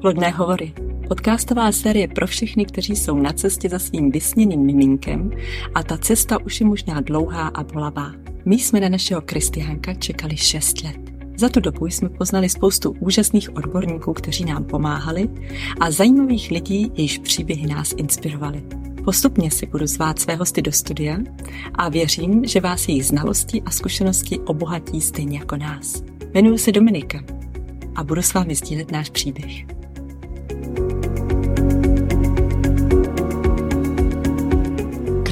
Plodné hovory. Podcastová série pro všechny, kteří jsou na cestě za svým vysněným miminkem a ta cesta už je možná dlouhá a bolavá. My jsme na našeho Kristiánka čekali 6 let. Za tu dobu jsme poznali spoustu úžasných odborníků, kteří nám pomáhali a zajímavých lidí, jejichž příběhy nás inspirovali. Postupně si budu zvát své hosty do studia a věřím, že vás jejich znalosti a zkušenosti obohatí stejně jako nás. Jmenuji se Dominika a budu s vámi sdílet náš příběh.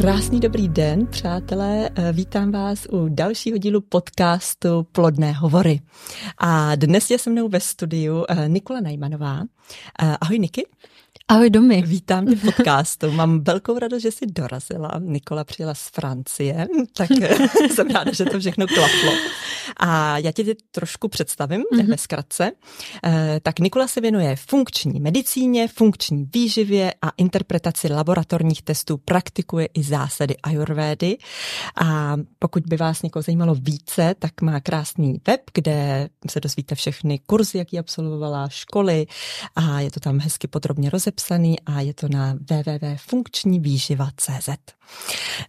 Krásný dobrý den, přátelé. Vítám vás u dalšího dílu podcastu Plodné hovory. A dnes je se mnou ve studiu eh, Nikola Najmanová. Eh, ahoj, Niky. Ahoj Domi. Vítám tě v podcastu. Mám velkou radost, že jsi dorazila. Nikola přijela z Francie, tak jsem ráda, že to všechno klaplo. A já tě trošku představím mm-hmm. ve zkratce. Eh, tak Nikola se věnuje funkční medicíně, funkční výživě a interpretaci laboratorních testů, praktikuje i zásady ajurvédy. A pokud by vás někoho zajímalo více, tak má krásný web, kde se dozvíte všechny kurzy, jaký absolvovala, školy a je to tam hezky podrobně rozepsané sepsaný a je to na www.funkčnivýživa.cz.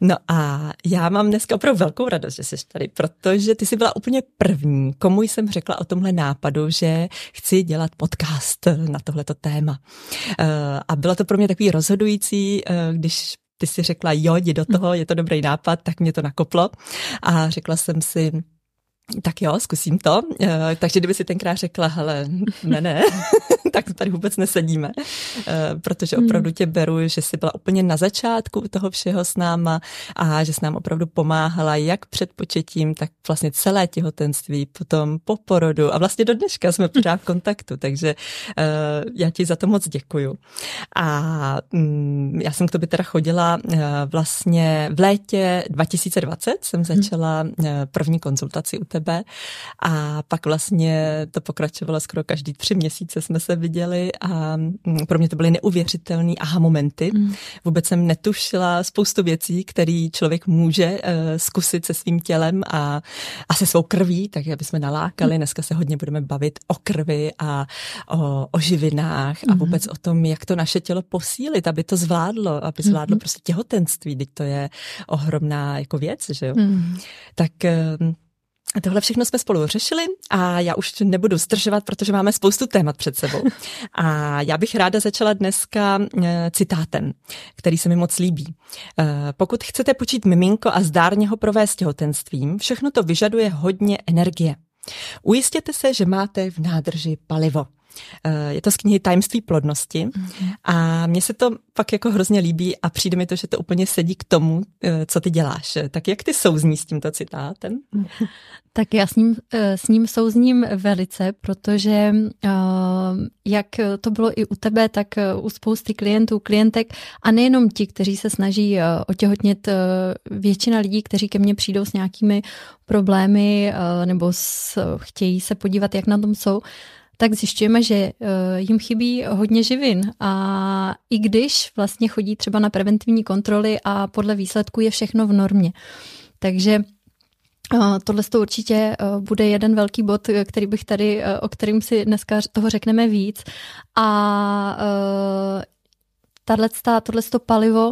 No a já mám dneska opravdu velkou radost, že jsi tady, protože ty jsi byla úplně první, komu jsem řekla o tomhle nápadu, že chci dělat podcast na tohleto téma. Eh, a bylo to pro mě takový rozhodující, eh, když ty si řekla, jo, jdi do toho, je to dobrý nápad, tak mě to nakoplo. A řekla jsem si, tak jo, zkusím to. Eh, takže kdyby si tenkrát řekla, hele, ne, ne, tak tady vůbec nesedíme, eh, protože hmm. opravdu tě beru, že jsi byla úplně na začátku toho všeho s náma a že jsi nám opravdu pomáhala jak před početím, tak vlastně celé těhotenství, potom po porodu a vlastně do dneška jsme pořád v kontaktu, takže eh, já ti za to moc děkuju. A mm, já jsem k tobě teda chodila vlastně v létě 2020, jsem hmm. začala první konzultaci u tebe tebe a pak vlastně to pokračovalo skoro každý tři měsíce jsme se viděli a mm, pro mě to byly neuvěřitelné aha momenty. Mm. Vůbec jsem netušila spoustu věcí, které člověk může uh, zkusit se svým tělem a, a se svou krví, tak aby jsme nalákali. Mm. Dneska se hodně budeme bavit o krvi a o, o živinách mm. a mhm. vůbec o tom, jak to naše tělo posílit, aby to zvládlo, aby zvládlo mm. prostě těhotenství, teď to je ohromná jako věc, že jo. Mm. Tak a tohle všechno jsme spolu řešili a já už nebudu zdržovat, protože máme spoustu témat před sebou. A já bych ráda začala dneska eh, citátem, který se mi moc líbí. Eh, pokud chcete počít miminko a zdárně ho provést těhotenstvím, všechno to vyžaduje hodně energie. Ujistěte se, že máte v nádrži palivo. Eh, je to z knihy Tajemství plodnosti mm-hmm. a mně se to fakt jako hrozně líbí a přijde mi to, že to úplně sedí k tomu, eh, co ty děláš. Tak jak ty souzní s tímto citátem? Tak já s ním, eh, s ním souzním velice, protože jak to bylo i u tebe, tak u spousty klientů, klientek a nejenom ti, kteří se snaží otěhotnit, většina lidí, kteří ke mně přijdou s nějakými problémy nebo s, chtějí se podívat, jak na tom jsou, tak zjišťujeme, že eh, jim chybí hodně živin a i když vlastně chodí třeba na preventivní kontroly a podle výsledku je všechno v normě. Takže eh, Tohle to určitě eh, bude jeden velký bod, který bych tady, o kterým si dneska toho řekneme víc. A tohle palivo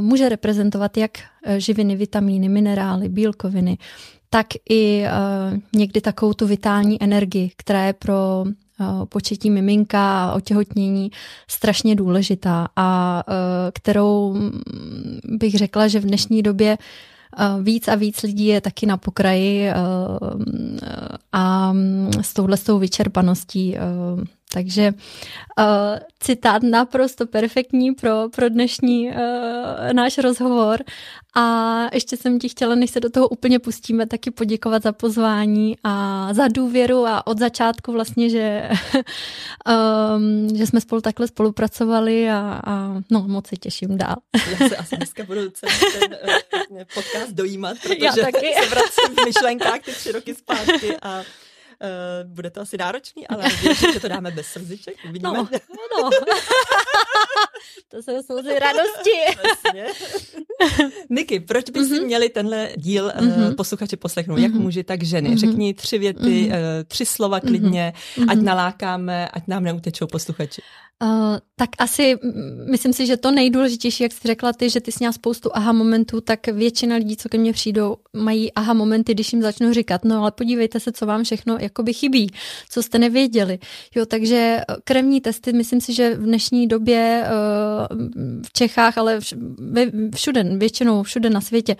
může reprezentovat jak živiny, vitamíny, minerály, bílkoviny, tak i uh, někdy takovou tu vitální energii, která je pro uh, početí miminka a otěhotnění strašně důležitá a uh, kterou mm, bych řekla, že v dnešní době Víc a víc lidí je taky na pokraji a mm, s touhle s tou vyčerpaností takže citát naprosto perfektní pro, pro dnešní náš rozhovor. A ještě jsem ti chtěla, než se do toho úplně pustíme, taky poděkovat za pozvání a za důvěru a od začátku vlastně, že, um, že jsme spolu takhle spolupracovali a, a no, moc se těším dál. Já se asi dneska budu celý ten uh, podcast dojímat, protože Já taky. se vracím v myšlenkách ty tři roky zpátky a bude to asi náročný, ale věřím, že to dáme bez srdciček. Uvidíme. No, no. to jsou slzy radosti. Niky, proč by si mm-hmm. měli tenhle díl mm-hmm. posluchači poslechnout? Mm-hmm. Jak mhm. muži, tak ženy? Mm-hmm. Řekni tři věty, mm-hmm. tři slova klidně, mm-hmm. ať nalákáme, ať nám neutečou posluchači. Uh, tak asi myslím si, že to nejdůležitější, jak jsi řekla ty, že ty jsi měla spoustu aha momentů, tak většina lidí, co ke mně přijdou, mají aha momenty, když jim začnu říkat, no ale podívejte se, co vám všechno jakoby chybí, co jste nevěděli. Jo, takže eh, krevní testy, myslím si, že v dnešní době uh, v Čechách, ale všude, většinou všude na světě,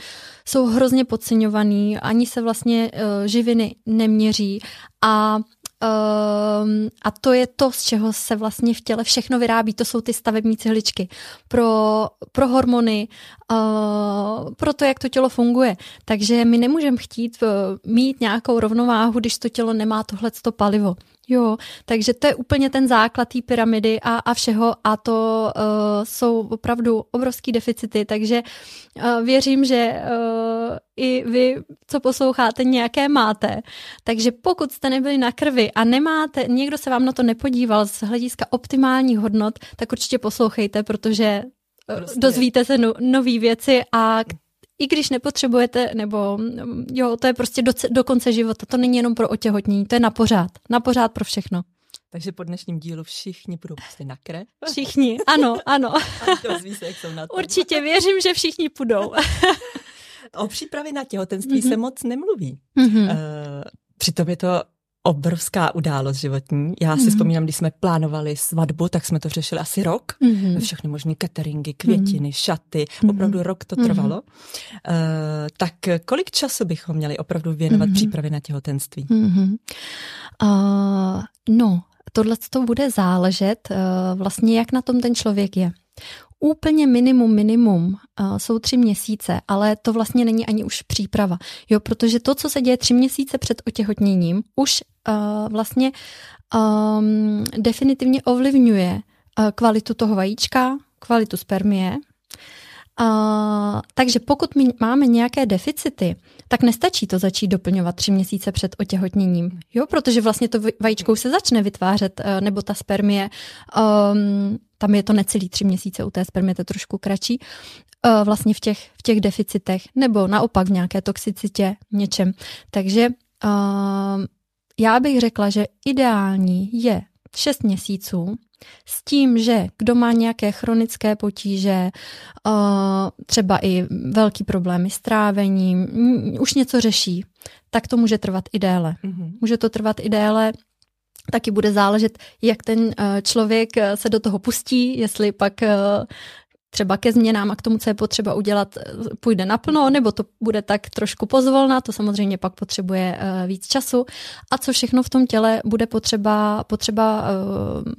jsou hrozně podceňovaný, ani se vlastně živiny neměří a Um, a to je to, z čeho se vlastně v těle všechno vyrábí. To jsou ty stavební cihličky pro, pro hormony, uh, pro to, jak to tělo funguje. Takže my nemůžeme chtít uh, mít nějakou rovnováhu, když to tělo nemá tohleto palivo. Jo, takže to je úplně ten základ té pyramidy a, a všeho a to uh, jsou opravdu obrovský deficity, takže uh, věřím, že uh, i vy, co posloucháte, nějaké máte. Takže pokud jste nebyli na krvi a nemáte, někdo se vám na to nepodíval z hlediska optimálních hodnot, tak určitě poslouchejte, protože Prostě. dozvíte se no, nové věci a i když nepotřebujete, nebo jo, to je prostě do, do konce života, to není jenom pro otěhotnění, to je na pořád, na pořád pro všechno. Takže po dnešním dílu všichni budou prostě na krev. Všichni, ano, ano. A se, jak jsou na tom. Určitě věřím, že všichni půjdou. o přípravě na těhotenství mm-hmm. se moc nemluví. Mm-hmm. Uh, přitom je to obrovská událost životní. Já si mm-hmm. vzpomínám, když jsme plánovali svatbu, tak jsme to řešili asi rok. Mm-hmm. Všechny možné cateringy, květiny, mm-hmm. šaty. Opravdu mm-hmm. rok to trvalo. Mm-hmm. Uh, tak kolik času bychom měli opravdu věnovat mm-hmm. přípravě na těhotenství? Mm-hmm. Uh, no, tohle to bude záležet uh, vlastně, jak na tom ten člověk je. Úplně minimum, minimum uh, jsou tři měsíce, ale to vlastně není ani už příprava. Jo, protože to, co se děje tři měsíce před otěhotněním, už uh, vlastně um, definitivně ovlivňuje uh, kvalitu toho vajíčka, kvalitu spermie. Uh, takže pokud my máme nějaké deficity, tak nestačí to začít doplňovat tři měsíce před otěhotněním. Jo, protože vlastně to vajíčkou se začne vytvářet, uh, nebo ta spermie, um, tam je to necelý tři měsíce, u té spermie to trošku kratší, uh, vlastně v těch, v těch deficitech, nebo naopak v nějaké toxicitě, něčem. Takže uh, já bych řekla, že ideální je 6 měsíců, s tím, že kdo má nějaké chronické potíže, třeba i velký problémy s trávením, už něco řeší, tak to může trvat i déle. Mm-hmm. Může to trvat i déle, taky bude záležet, jak ten člověk se do toho pustí, jestli pak třeba ke změnám a k tomu, co je potřeba udělat, půjde naplno, nebo to bude tak trošku pozvolna, to samozřejmě pak potřebuje uh, víc času. A co všechno v tom těle bude potřeba, potřeba uh,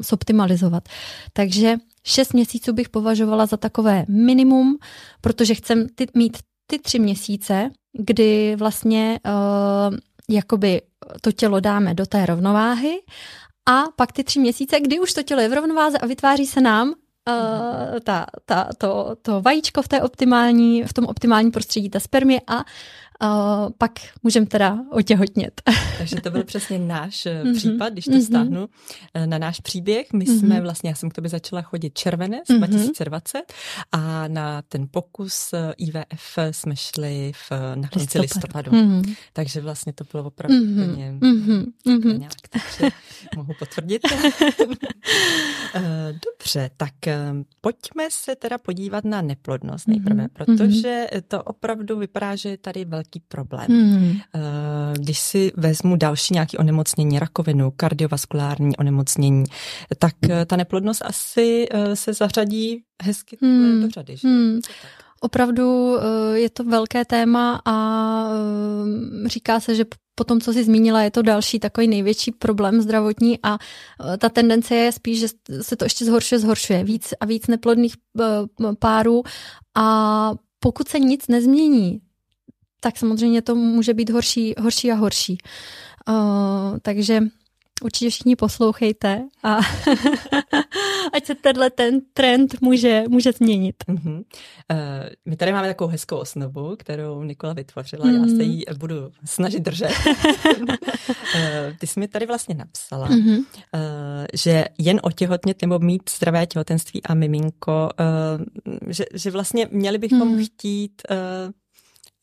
zoptimalizovat. Takže šest měsíců bych považovala za takové minimum, protože chcem ty, mít ty tři měsíce, kdy vlastně uh, jakoby to tělo dáme do té rovnováhy a pak ty tři měsíce, kdy už to tělo je v rovnováze a vytváří se nám uh, ta, ta, to, to vajíčko v, té optimální, v tom optimálním prostředí, ta spermie a uh, pak můžeme teda otěhotnět. Takže to byl přesně náš mm-hmm. případ, když to mm-hmm. stáhnu na náš příběh. My mm-hmm. jsme vlastně, já jsem k tobě začala chodit červenec mm-hmm. 2020 a na ten pokus IVF jsme šli v, na konci listopadu. Mm-hmm. Takže vlastně to bylo opravdu mm-hmm. úplně mm-hmm. nějak, takže mohu potvrdit. Dobře, tak pojďme se teda podívat na neplodnost nejprve, mm-hmm. protože to opravdu vypadá, že je tady velký velký problém. Hmm. Eh, když si vezmu další nějaký onemocnění, rakovinu, kardiovaskulární onemocnění, tak eh, ta neplodnost asi eh, se zařadí hezky hmm. do řady. Že? Hmm. Opravdu je to velké téma a říká se, že po tom, co jsi zmínila, je to další takový největší problém zdravotní a ta tendence je spíš, že se to ještě zhoršuje, zhoršuje. Víc a víc neplodných párů a pokud se nic nezmění, tak samozřejmě to může být horší, horší a horší. Uh, takže určitě všichni poslouchejte a, ať se tenhle ten trend může, může změnit. Uh-huh. Uh, my tady máme takovou hezkou osnovu, kterou Nikola vytvořila, uh-huh. já se mhm. jí budu snažit držet. uh, ty jsi mi tady vlastně napsala, uh-huh. uh, že jen otěhotnět nebo mít zdravé těhotenství a miminko, uh, že, že vlastně měli bychom uh-huh. chtít uh,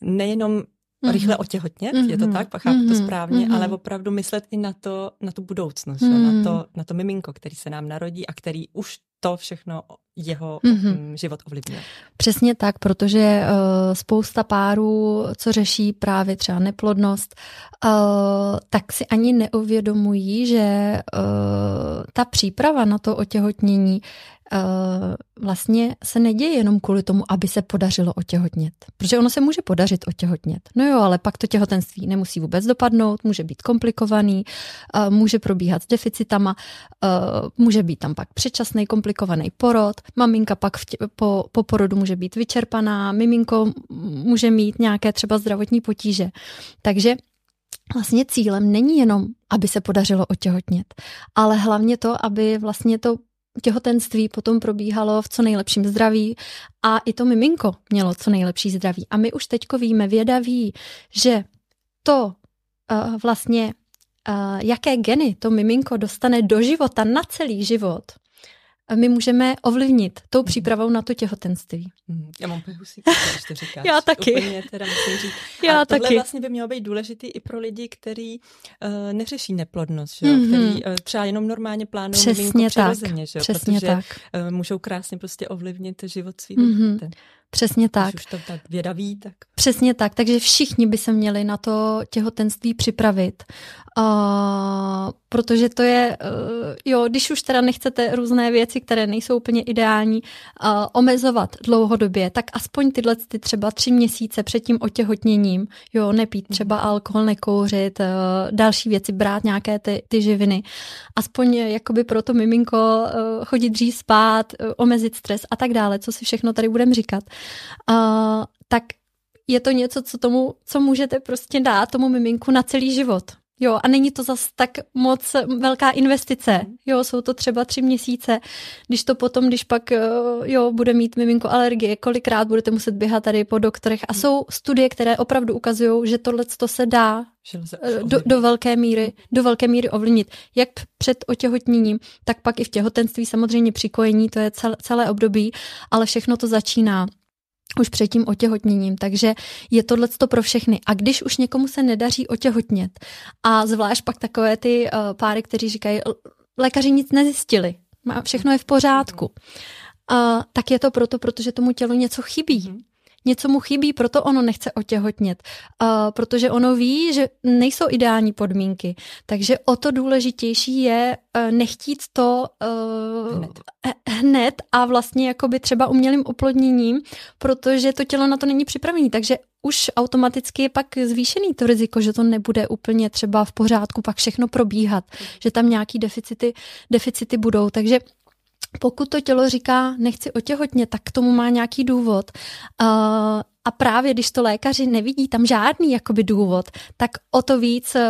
nejenom mm-hmm. rychle otěhotnět, mm-hmm. je to tak, chápu mm-hmm. to správně, mm-hmm. ale opravdu myslet i na to, na tu budoucnost, mm-hmm. na, to, na to miminko, který se nám narodí a který už to všechno jeho mm-hmm. život ovlivňuje. Přesně tak, protože uh, spousta párů, co řeší právě třeba neplodnost, uh, tak si ani neuvědomují, že uh, ta příprava na to otěhotnění Uh, vlastně se neděje jenom kvůli tomu, aby se podařilo otěhotnět. Protože ono se může podařit otěhotnět. No jo, ale pak to těhotenství nemusí vůbec dopadnout, může být komplikovaný, uh, může probíhat s deficitama, uh, může být tam pak předčasný komplikovaný porod, maminka pak tě, po, po porodu může být vyčerpaná, miminko může mít nějaké třeba zdravotní potíže. Takže vlastně cílem není jenom, aby se podařilo otěhotnět, ale hlavně to, aby vlastně to těhotenství potom probíhalo v co nejlepším zdraví a i to miminko mělo co nejlepší zdraví. A my už teďko víme, věda ví, že to uh, vlastně, uh, jaké geny to miminko dostane do života na celý život, my můžeme ovlivnit tou mhm. přípravou na to těhotenství. Mhm. Já mám husí, když to říkáš. Já taky. Úplně teda musím říct. Já a tohle taky. vlastně by mělo být důležitý i pro lidi, kteří uh, neřeší neplodnost, že? Mm-hmm. který uh, třeba jenom normálně plánují Přesně tak. že? Přesně Protože tak. Uh, můžou krásně prostě ovlivnit život svým mm-hmm. Přesně tak. Když už to tak věda ví, tak... Přesně tak, takže všichni by se měli na to těhotenství připravit. Uh, protože to je, uh, jo, když už teda nechcete různé věci, které nejsou úplně ideální, uh, omezovat dlouhodobě, tak aspoň tyhle ty třeba tři měsíce před tím otěhotněním, jo, nepít třeba alkohol, nekouřit, uh, další věci, brát nějaké ty, ty živiny. Aspoň jakoby pro to miminko chodit dřív spát, omezit stres a tak dále, co si všechno tady budeme říkat. Tak je to něco, co tomu, co můžete prostě dát tomu miminku na celý život. Jo, a není to zas tak moc velká investice. Jo, jsou to třeba tři měsíce. Když to potom, když pak eh, jo, bude mít miminko alergie, kolikrát budete muset běhat tady po doktorech. A jsou studie, které opravdu ukazují, že tohle to se dá eh, do, do, velké míry, do velké míry ovlivnit. Jak před otěhotněním, tak pak i v těhotenství samozřejmě přikojení, to je celé, celé období, ale všechno to začíná už před tím otěhotněním, takže je tohle pro všechny. A když už někomu se nedaří otěhotnět a zvlášť pak takové ty uh, páry, kteří říkají, lékaři nic nezjistili, všechno je v pořádku, uh, tak je to proto, protože tomu tělu něco chybí. Něco mu chybí, proto ono nechce otěhotnět, uh, protože ono ví, že nejsou ideální podmínky. Takže o to důležitější je uh, nechtít to uh, hned. hned a vlastně jakoby třeba umělým oplodněním, protože to tělo na to není připravené. Takže už automaticky je pak zvýšený to riziko, že to nebude úplně třeba v pořádku pak všechno probíhat, že tam nějaký deficity, deficity budou. Takže pokud to tělo říká, nechci otěhotně, tak k tomu má nějaký důvod. Uh, a právě když to lékaři nevidí tam žádný jakoby důvod, tak o to víc uh,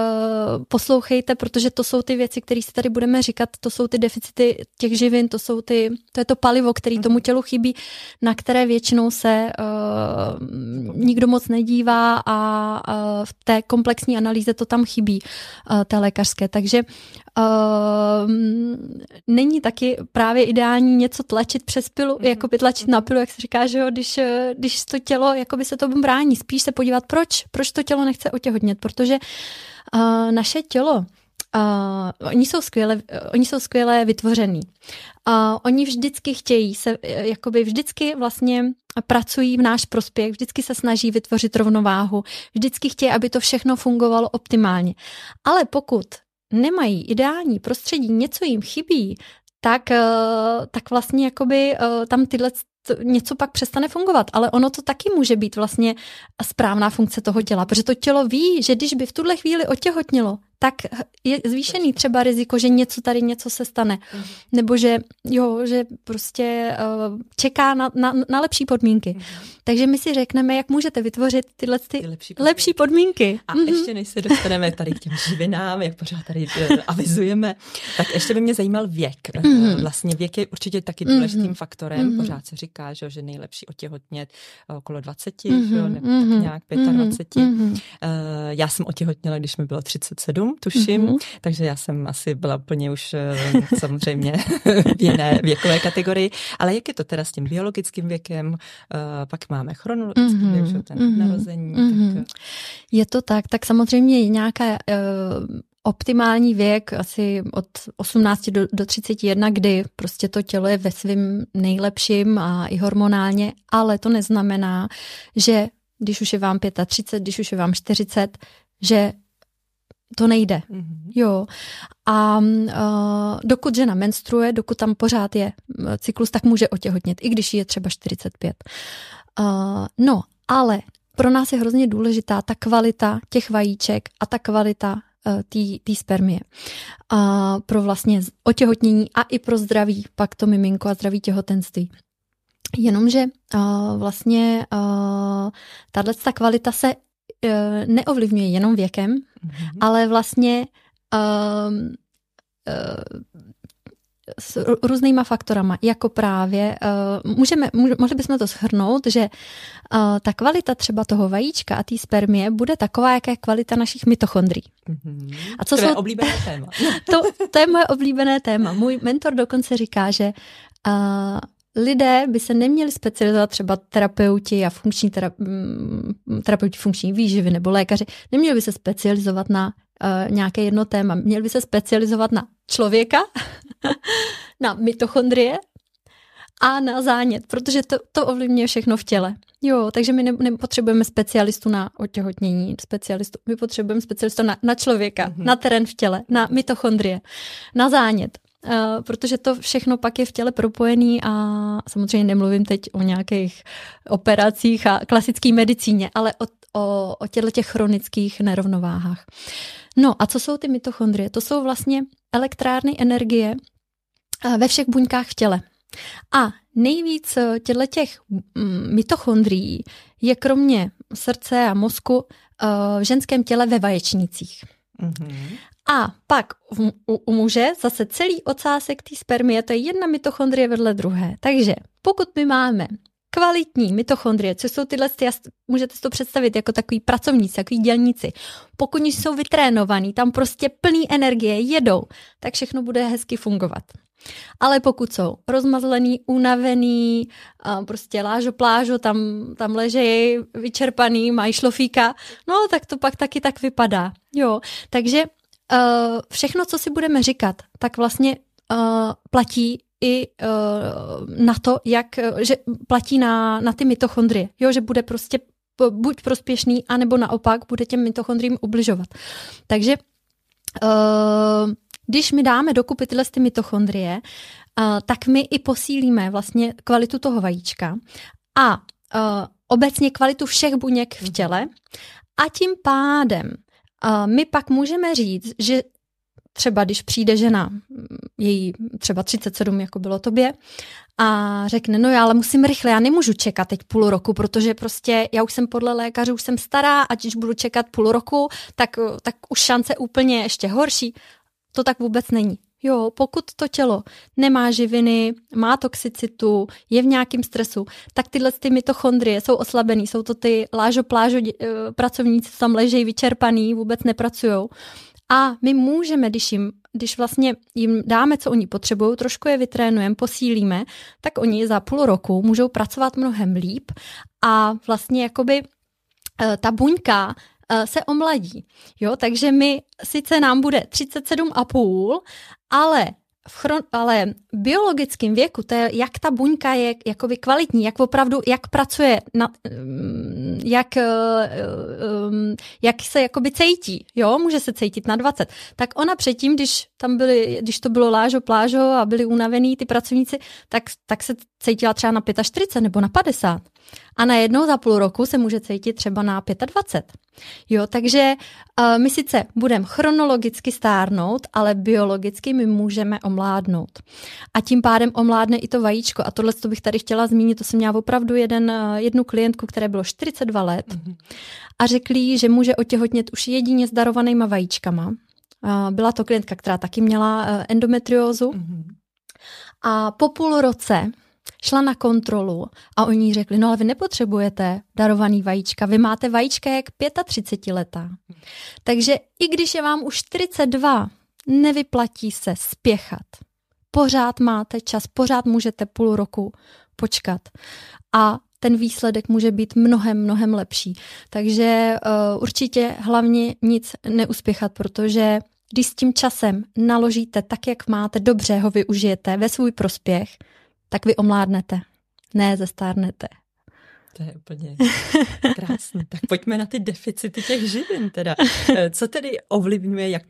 poslouchejte, protože to jsou ty věci, které si tady budeme říkat, to jsou ty deficity těch živin, to jsou ty, to je to palivo, který tomu tělu chybí, na které většinou se uh, nikdo moc nedívá a uh, v té komplexní analýze to tam chybí, uh, té lékařské. Takže uh, není taky právě ideální něco tlačit přes pilu, mm-hmm. jako by tlačit na pilu, jak se říká, že jo, když, když to tělo jakoby se to brání. Spíš se podívat, proč, proč to tělo nechce otěhotnět, protože uh, naše tělo Uh, oni, jsou skvěle, uh, oni jsou skvěle vytvořený. Uh, oni vždycky chtějí se, jakoby vždycky vlastně pracují v náš prospěch, vždycky se snaží vytvořit rovnováhu, vždycky chtějí, aby to všechno fungovalo optimálně. Ale pokud nemají ideální prostředí, něco jim chybí, tak, uh, tak vlastně jakoby uh, tam tyhle něco pak přestane fungovat, ale ono to taky může být vlastně správná funkce toho těla, protože to tělo ví, že když by v tuhle chvíli otěhotnilo, tak je zvýšený třeba riziko, že něco tady něco se stane. Mm. Nebo že, jo, že prostě uh, čeká na, na, na lepší podmínky. Mm. Takže my si řekneme, jak můžete vytvořit tyhle ty, ty lepší, podmínky. lepší podmínky. A mm-hmm. ještě než se dostaneme tady k těm živinám, jak pořád tady uh, avizujeme, tak ještě by mě zajímal věk. Mm-hmm. Vlastně věk je určitě taky důležitým mm-hmm. faktorem. Mm-hmm. Pořád se říká, že, že nejlepší otěhotnět okolo 20, mm-hmm. že, nebo tak nějak 25. Mm-hmm. Uh, já jsem otěhotněla, když mi bylo 37, tuším, mm-hmm. takže já jsem asi byla úplně už uh, samozřejmě v jiné věkové kategorii. Ale jak je to teda s tím biologickým věkem? Uh, pak máme chronologický mm-hmm. věk, že ten mm-hmm. narození. Mm-hmm. Tak... Je to tak, tak samozřejmě nějaká uh, optimální věk asi od 18 do, do 31, kdy prostě to tělo je ve svém nejlepším a i hormonálně, ale to neznamená, že když už je vám 35, když už je vám 40, že to nejde. Mm-hmm. Jo. A uh, dokud žena menstruuje, dokud tam pořád je cyklus, tak může otěhotnět, i když je třeba 45. Uh, no, ale pro nás je hrozně důležitá ta kvalita těch vajíček a ta kvalita uh, té spermie. Uh, pro vlastně otěhotnění a i pro zdraví, pak to miminko a zdraví těhotenství. Jenomže uh, vlastně uh, tahle ta kvalita se neovlivňuje jenom věkem, mm-hmm. ale vlastně uh, uh, s různýma faktorama, jako právě, uh, můžeme, mohli bychom to shrnout, že uh, ta kvalita třeba toho vajíčka a té spermie bude taková, jaká je kvalita našich mitochondrií. Mm-hmm. A co to jsou... je oblíbené téma. to, to je moje oblíbené téma. Můj mentor dokonce říká, že uh, lidé by se neměli specializovat třeba terapeuti a funkční tera, mm, terapeuti funkční výživy nebo lékaři, neměli by se specializovat na uh, nějaké jedno téma, měli by se specializovat na člověka, na mitochondrie a na zánět, protože to, to ovlivňuje všechno v těle. Jo, takže my nepotřebujeme specialistu na otěhotnění, specialistu, my potřebujeme specialistu na, na člověka, mm-hmm. na terén v těle, na mitochondrie, na zánět. Uh, protože to všechno pak je v těle propojený a samozřejmě nemluvím teď o nějakých operacích a klasické medicíně, ale o, o, o těchto těch chronických nerovnováhách. No a co jsou ty mitochondrie? To jsou vlastně elektrárny energie uh, ve všech buňkách v těle. A nejvíc eh, těchto těch mm, mitochondrií je kromě srdce a mozku v ženském těle ve vaječnicích. Mm-hmm. A pak u, u muže zase celý ocásek té spermie, to je jedna mitochondrie vedle druhé. Takže pokud my máme kvalitní mitochondrie, co jsou tyhle, můžete si to představit jako takový pracovníci, takový dělníci. Pokud jsou vytrénovaní, tam prostě plný energie, jedou, tak všechno bude hezky fungovat. Ale pokud jsou rozmazlený, unavený, prostě lážo plážo, tam, tam ležejí vyčerpaný, mají šlofíka, no tak to pak taky tak vypadá. Jo, takže uh, všechno, co si budeme říkat, tak vlastně uh, platí i uh, na to, jak, že platí na, na ty mitochondrie, jo, že bude prostě buď prospěšný, anebo naopak bude těm mitochondriím ubližovat. Takže uh, když my dáme dokupy tyhle ty mitochondrie, uh, tak my i posílíme vlastně kvalitu toho vajíčka a uh, obecně kvalitu všech buněk v těle a tím pádem a my pak můžeme říct, že třeba když přijde žena, její třeba 37, jako bylo tobě, a řekne, no já ale musím rychle, já nemůžu čekat teď půl roku, protože prostě já už jsem podle lékařů, už jsem stará a když budu čekat půl roku, tak, tak už šance úplně ještě horší. To tak vůbec není. Jo, pokud to tělo nemá živiny, má toxicitu, je v nějakém stresu, tak tyhle ty mitochondrie jsou oslabený, jsou to ty lážo-plážo eh, pracovníci, tam ležejí vyčerpaný, vůbec nepracují. A my můžeme, když, jim, když vlastně jim dáme, co oni potřebují, trošku je vytrénujeme, posílíme, tak oni za půl roku můžou pracovat mnohem líp a vlastně jakoby eh, ta buňka se omladí. Jo, takže my sice nám bude 37,5, ale v chron, ale biologickém věku, to je, jak ta buňka je jakoby kvalitní, jak opravdu, jak pracuje, na, mm, jak, eh, eh, jak se jakoby cejtí, jo, může se cejtit na 20. Tak ona předtím, když tam byly, když to bylo lážo, plážo a byli unavený ty pracovníci, tak, tak se cítila třeba na 45 nebo na 50. A najednou za půl roku se může cítit třeba na 25. Jo, takže uh, my sice budeme chronologicky stárnout, ale biologicky my můžeme omládnout. A tím pádem omládne i to vajíčko. A tohle, co bych tady chtěla zmínit, to jsem měla opravdu jeden, uh, jednu klientku, které bylo 42 let mm-hmm. a řekli, že může otěhotnět už jedině s darovanýma vajíčkama. Uh, byla to klientka, která taky měla uh, endometriózu. Mm-hmm. A po půl roce šla na kontrolu a oni řekli, no ale vy nepotřebujete darovaný vajíčka, vy máte vajíčka jak 35 letá. Takže i když je vám už 42, nevyplatí se spěchat. Pořád máte čas, pořád můžete půl roku počkat. A ten výsledek může být mnohem, mnohem lepší. Takže uh, určitě hlavně nic neuspěchat, protože když s tím časem naložíte tak, jak máte, dobře ho využijete ve svůj prospěch, tak vy omládnete, ne zestárnete. To je úplně krásné. Tak pojďme na ty deficity těch živin teda. Eh, co tedy ovlivňuje jak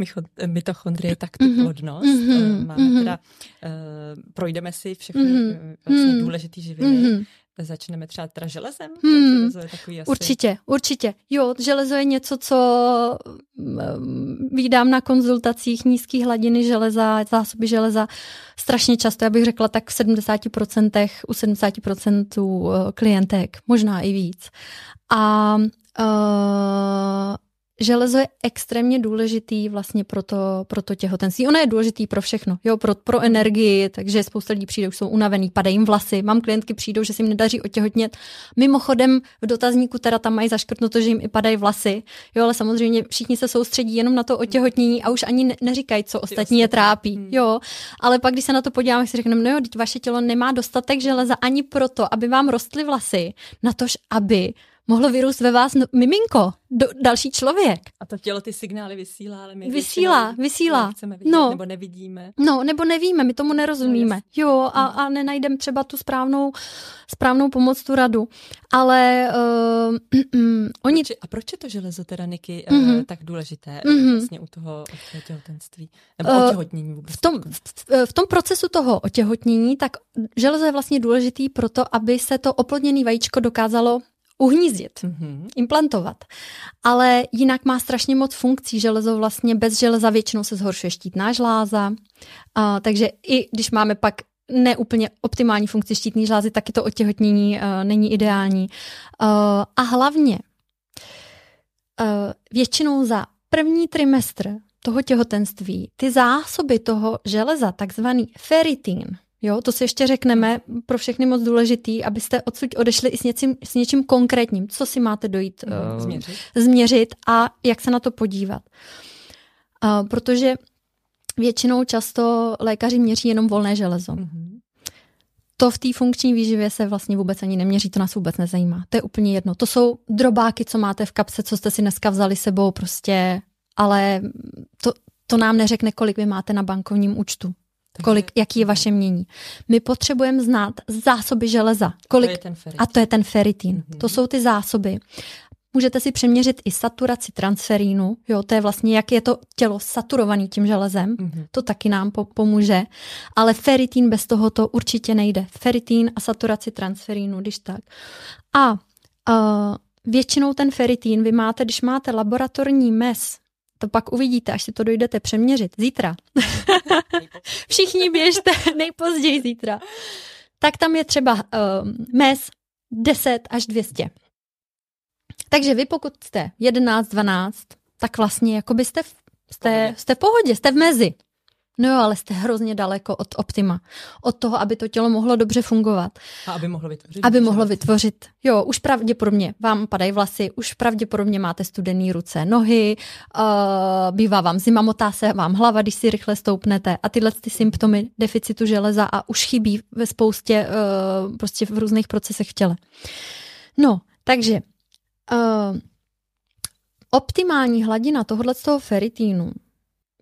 mitochondrie, tak tu mhm. plodnost? Mm-hmm. Máme mm-hmm. teda, uh, projdeme si všechny mm-hmm. vlastně mhm. důležité živiny. Mm-hmm. Začneme třeba teda železem? Hmm, železo je takový asi... Určitě, určitě. Jo, železo je něco, co mm, vídám na konzultacích nízké hladiny železa, zásoby železa strašně často, já bych řekla tak v 70%, u 70% eh, klientek, možná i víc. A uh, železo je extrémně důležitý vlastně pro to, pro to těhotenství. Ono je důležitý pro všechno, jo, pro, pro energii, takže spousta lidí přijde, už jsou unavený, padají jim vlasy. Mám klientky přijdou, že se jim nedaří otěhotnět. Mimochodem v dotazníku teda tam mají zaškrtnuto, že jim i padají vlasy, jo, ale samozřejmě všichni se soustředí jenom na to otěhotnění a už ani neříkají, co ostatní je trápí, hmm. jo. Ale pak, když se na to podíváme, si řekneme, no jo, teď vaše tělo nemá dostatek železa ani proto, aby vám rostly vlasy, na tož, aby mohlo vyrůst ve vás miminko, do, další člověk. A to tělo ty signály vysílá, ale my vysílá, vysílá. Chceme vidět, no. nebo nevidíme. No, nebo nevíme, my tomu nerozumíme. No, jo, a, a nenajdeme třeba tu správnou, správnou pomoc, tu radu. Ale uh, uh, oni... Proč, a proč je to železo teda, Niky, uh-huh. uh, tak důležité uh-huh. vlastně u toho, těhotenství? Nebo uh, otěhotnění vůbec? V tom, v, v tom procesu toho otěhotnění, tak železo je vlastně důležitý proto, aby se to oplodněné vajíčko dokázalo uhnízdit, mm-hmm. implantovat. Ale jinak má strašně moc funkcí. Železo vlastně bez železa většinou se zhoršuje štítná žláza, a, takže i když máme pak neúplně optimální funkci štítné žlázy, taky to otěhotnění uh, není ideální. Uh, a hlavně uh, většinou za první trimestr toho těhotenství ty zásoby toho železa, takzvaný ferritin, Jo, to si ještě řekneme, pro všechny moc důležitý, abyste odsud odešli i s něčím, s něčím konkrétním, co si máte dojít uh, změřit. změřit a jak se na to podívat. Uh, protože většinou často lékaři měří jenom volné železo. Mm-hmm. To v té funkční výživě se vlastně vůbec ani neměří, to nás vůbec nezajímá. To je úplně jedno. To jsou drobáky, co máte v kapse, co jste si dneska vzali sebou, prostě, ale to, to nám neřekne, kolik vy máte na bankovním účtu kolik, jaký je vaše mění. My potřebujeme znát zásoby železa. Kolik, to je ten a to je ten feritín. Mm-hmm. To jsou ty zásoby. Můžete si přeměřit i saturaci transferínu, jo, to je vlastně, jak je to tělo saturovaný tím železem, mm-hmm. to taky nám po- pomůže, ale feritín bez toho to určitě nejde. Feritín a saturaci transferínu, když tak. A uh, většinou ten feritín vy máte, když máte laboratorní mes to pak uvidíte, až si to dojdete přeměřit. Zítra. Všichni běžte nejpozději zítra. Tak tam je třeba uh, mes 10 až 200. Takže vy pokud jste 11, 12, tak vlastně jako byste v, jste, jste v pohodě, jste v mezi. No jo, ale jste hrozně daleko od optima. Od toho, aby to tělo mohlo dobře fungovat. A aby mohlo vytvořit. Aby mohlo vytvořit. Jo, už pravděpodobně vám padají vlasy, už pravděpodobně máte studený ruce, nohy, uh, bývá vám zima, motá se vám hlava, když si rychle stoupnete a tyhle ty symptomy deficitu železa a už chybí ve spoustě, uh, prostě v různých procesech v těle. No, takže uh, optimální hladina tohohle z toho feritínu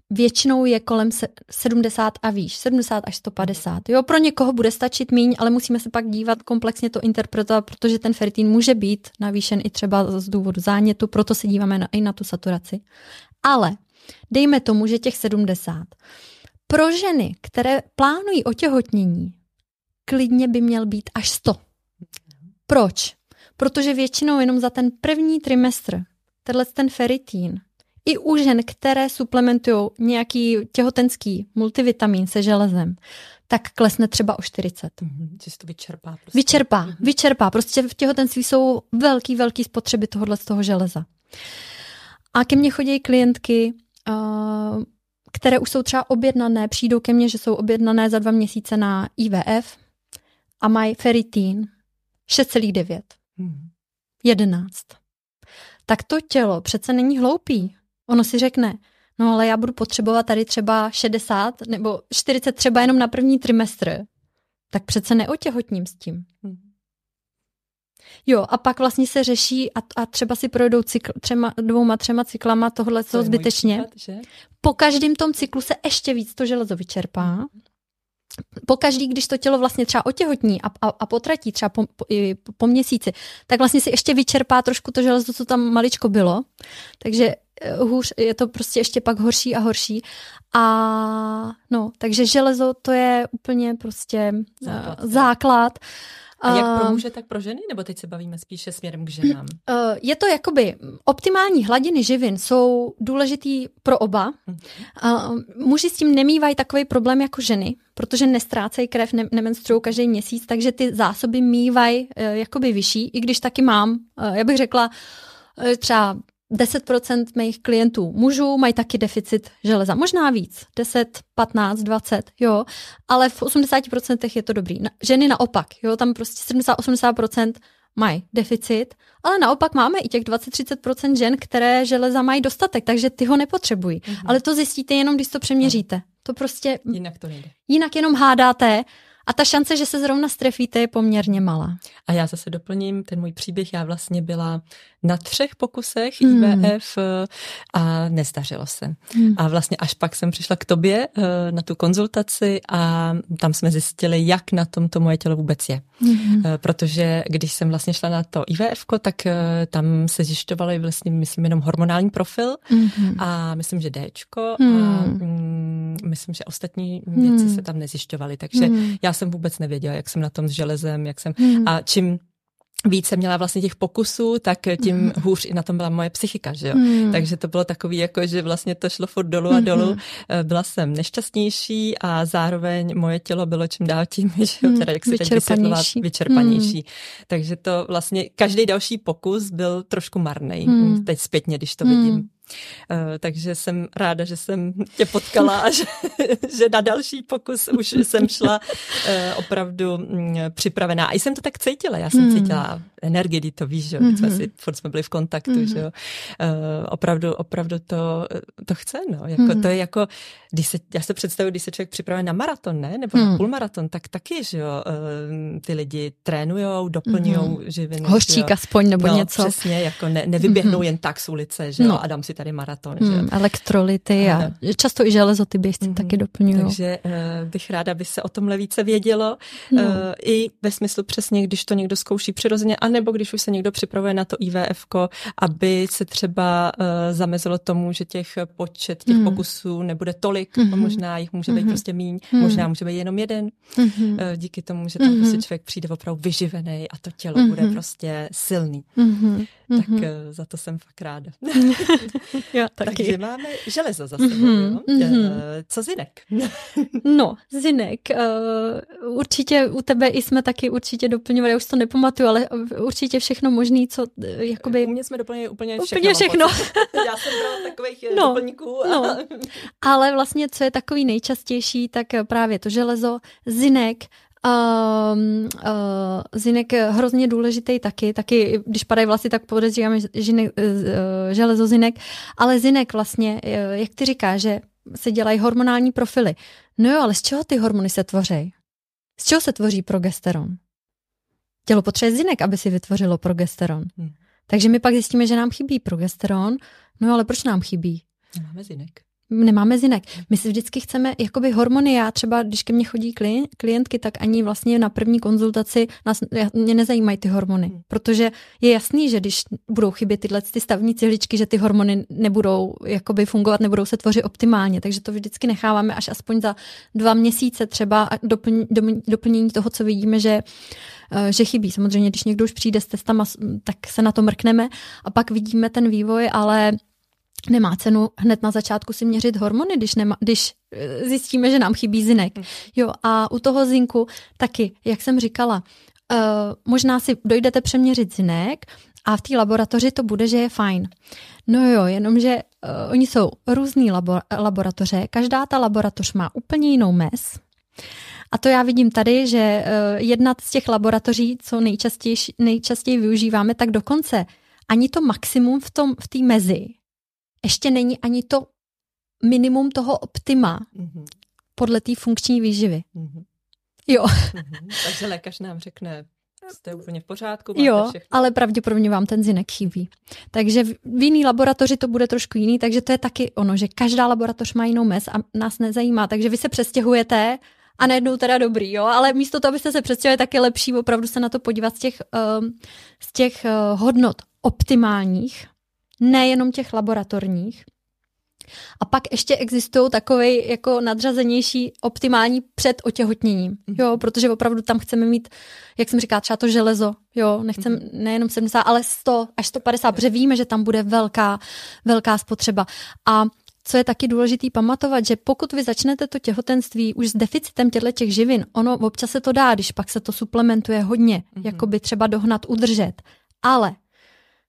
většinou je kolem 70 a výš, 70 až 150. Jo, pro někoho bude stačit míň, ale musíme se pak dívat, komplexně to interpretovat, protože ten feritín může být navýšen i třeba z důvodu zánětu, proto se díváme na, i na tu saturaci. Ale dejme tomu, že těch 70. Pro ženy, které plánují otěhotnění, klidně by měl být až 100. Proč? Protože většinou jenom za ten první trimestr, tenhle ten feritín, i u žen, které suplementují nějaký těhotenský multivitamin se železem, tak klesne třeba o 40. Mm-hmm, že to vyčerpá. Prostě. Vyčerpá, mm-hmm. vyčerpá. Prostě v těhotenství jsou velký, velký spotřeby tohohle z toho železa. A ke mně chodí klientky, uh, které už jsou třeba objednané, přijdou ke mně, že jsou objednané za dva měsíce na IVF a mají feritín 6,9. Mm. 11. Tak to tělo přece není hloupý. Ono si řekne, no ale já budu potřebovat tady třeba 60 nebo 40 třeba jenom na první trimestr. Tak přece neotěhotním s tím. Jo, a pak vlastně se řeší a, a třeba si projdou cykl, třema, dvouma, třema cyklama tohle co zbytečně. Případ, že? Po každém tom cyklu se ještě víc to železo vyčerpá. Mm po každý, když to tělo vlastně třeba otěhotní a, a, a potratí třeba po, po, po měsíci, tak vlastně si ještě vyčerpá trošku to železo, co tam maličko bylo. Takže eh, hůř, je to prostě ještě pak horší a horší. A no, takže železo to je úplně prostě základ. základ. A jak pro muže, tak pro ženy? Nebo teď se bavíme spíše směrem k ženám? Uh, je to jakoby, optimální hladiny živin jsou důležitý pro oba. Uh, muži s tím nemývají takový problém jako ženy, protože nestrácejí krev, ne- nemenstruují každý měsíc, takže ty zásoby mývají uh, jakoby vyšší, i když taky mám, uh, já bych řekla, třeba 10% mých klientů mužů mají taky deficit železa. Možná víc, 10, 15, 20, jo, ale v 80% je to dobrý. Ženy naopak, jo, tam prostě 70-80% mají deficit, ale naopak máme i těch 20-30% žen, které železa mají dostatek, takže ty ho nepotřebují. Mm-hmm. Ale to zjistíte jenom, když to přeměříte. To prostě... Jinak to nejde. Jinak jenom hádáte a ta šance, že se zrovna strefíte, je poměrně malá. A já zase doplním ten můj příběh. Já vlastně byla na třech pokusech hmm. IVF eh, a nezdařilo se. Hmm. A vlastně až pak jsem přišla k tobě eh, na tu konzultaci a tam jsme zjistili, jak na tom to moje tělo vůbec je. Hmm. Protože když jsem vlastně šla na to IVF, tak tam se zjišťovaly vlastně, myslím, jenom hormonální profil hmm. a myslím, že Dčko hmm. a mm, myslím, že ostatní věci hmm. se tam nezjišťovaly. Takže hmm. já jsem vůbec nevěděla, jak jsem na tom s železem, jak jsem hmm. a čím více měla vlastně těch pokusů, tak tím mm. hůř i na tom byla moje psychika, že jo. Mm. Takže to bylo takový, jako že vlastně to šlo furt dolů a dolů. Mm. Byla jsem nešťastnější a zároveň moje tělo bylo čím dál tím, že jo, teda jak se teď vyčerpanější. Mm. Takže to vlastně každý další pokus byl trošku marný. Mm. Teď zpětně, když to vidím. Mm. Uh, takže jsem ráda, že jsem tě potkala a že, že na další pokus už jsem šla uh, opravdu um, připravená. A jsem to tak cítila. Já jsem hmm. cítila energii, kdy to víš, že mm-hmm. jsme si, furt jsme byli v kontaktu, mm-hmm. že jo. Uh, opravdu, opravdu to, to chce, no. Jako, mm-hmm. To je jako, když se, já se představuji, když se člověk připravuje na maraton, ne? Nebo mm. na půlmaraton, tak taky, že jo. Ty lidi trénujou, doplňují mm-hmm. živiny. Hořčík aspoň nebo no, něco. přesně, jako ne, nevyběhnou mm-hmm. jen tak z ulice, že jo. No. A dám si tady maraton, mm, že jo. Elektrolity a, a často i železo ty běžci mm-hmm. taky doplňují. Takže uh, bych ráda, aby se o tomhle více vědělo. No. Uh, I ve smyslu přesně, když to někdo zkouší přirozeně, anebo když už se někdo připravuje na to IVF, aby se třeba uh, zamezilo tomu, že těch počet těch mm. pokusů nebude tolik, mm-hmm. možná jich může být mm-hmm. prostě míň, mm. možná může být jenom jeden, mm-hmm. uh, díky tomu, že tam mm-hmm. prostě člověk přijde opravdu vyživený a to tělo mm-hmm. bude prostě silný. Mm-hmm. Tak uh, za to jsem fakt ráda. Já taky. Takže máme železo za sebou. Mm-hmm. Uh, co zinek? no, zinek. Uh, určitě u tebe i jsme taky určitě doplňovali, já už to nepamatuju, ale určitě všechno možný, co eh, jakoby... U mě jsme doplnili úplně všechno. Úplně všechno. Já jsem brala takových no, doplňků. A... No. Ale vlastně, co je takový nejčastější, tak právě to železo, zinek, Uh, uh, zinek hrozně důležitý taky, taky když padají vlasy, tak podezříváme žinek, uh, železo zinek, ale zinek vlastně, uh, jak ty říkáš, že se dělají hormonální profily. No jo, ale z čeho ty hormony se tvoří? Z čeho se tvoří progesteron? Tělo potřebuje zinek, aby si vytvořilo progesteron. Hmm. Takže my pak zjistíme, že nám chybí progesteron. No ale proč nám chybí? Máme zinek. Nemáme zinek. My si vždycky chceme, jakoby hormony, já třeba, když ke mně chodí klientky, tak ani vlastně na první konzultaci nás, mě nezajímají ty hormony, hmm. protože je jasný, že když budou chybět tyhle ty stavní cihličky, že ty hormony nebudou jakoby fungovat, nebudou se tvořit optimálně, takže to vždycky necháváme až aspoň za dva měsíce třeba doplň, doplnění toho, co vidíme, že eh, že chybí. Samozřejmě, když někdo už přijde s testama, tak se na to mrkneme a pak vidíme ten vývoj, ale nemá cenu hned na začátku si měřit hormony, když, nema, když eh, zjistíme, že nám chybí zinek. Hmm. Jo, a u toho zinku taky, jak jsem říkala, uh, možná si dojdete přeměřit zinek a v té laboratoři to bude, že je fajn. No jo, jenomže uh, oni jsou různý labor, laboratoře, každá ta laboratoř má úplně jinou mes. A to já vidím tady, že uh, jedna z těch laboratoří, co nejčastěji, nejčastěji využíváme, tak dokonce ani to maximum v tom v té mezi ještě není ani to minimum toho optima mm-hmm. podle té funkční výživy. Mm-hmm. Jo. Mm-hmm. Takže lékař nám řekne, jste úplně v pořádku. Máte jo, všechno. ale pravděpodobně vám ten zinek chybí. Takže v jiný laboratoři to bude trošku jiný, takže to je taky ono, že každá laboratoř má jinou mes a nás nezajímá, takže vy se přestěhujete a najednou teda dobrý, jo, ale místo toho, abyste se přestěhovali, tak je lepší opravdu se na to podívat z těch, uh, z těch uh, hodnot optimálních nejenom těch laboratorních. A pak ještě existují takové jako nadřazenější optimální před otěhotněním, mm-hmm. jo, protože opravdu tam chceme mít, jak jsem říkala, třeba to železo, jo, nechcem mm-hmm. nejenom 70, ale 100 až 150, protože víme, že tam bude velká, velká spotřeba. A co je taky důležitý pamatovat, že pokud vy začnete to těhotenství už s deficitem těchto těch živin, ono občas se to dá, když pak se to suplementuje hodně, mm-hmm. jako by třeba dohnat, udržet. Ale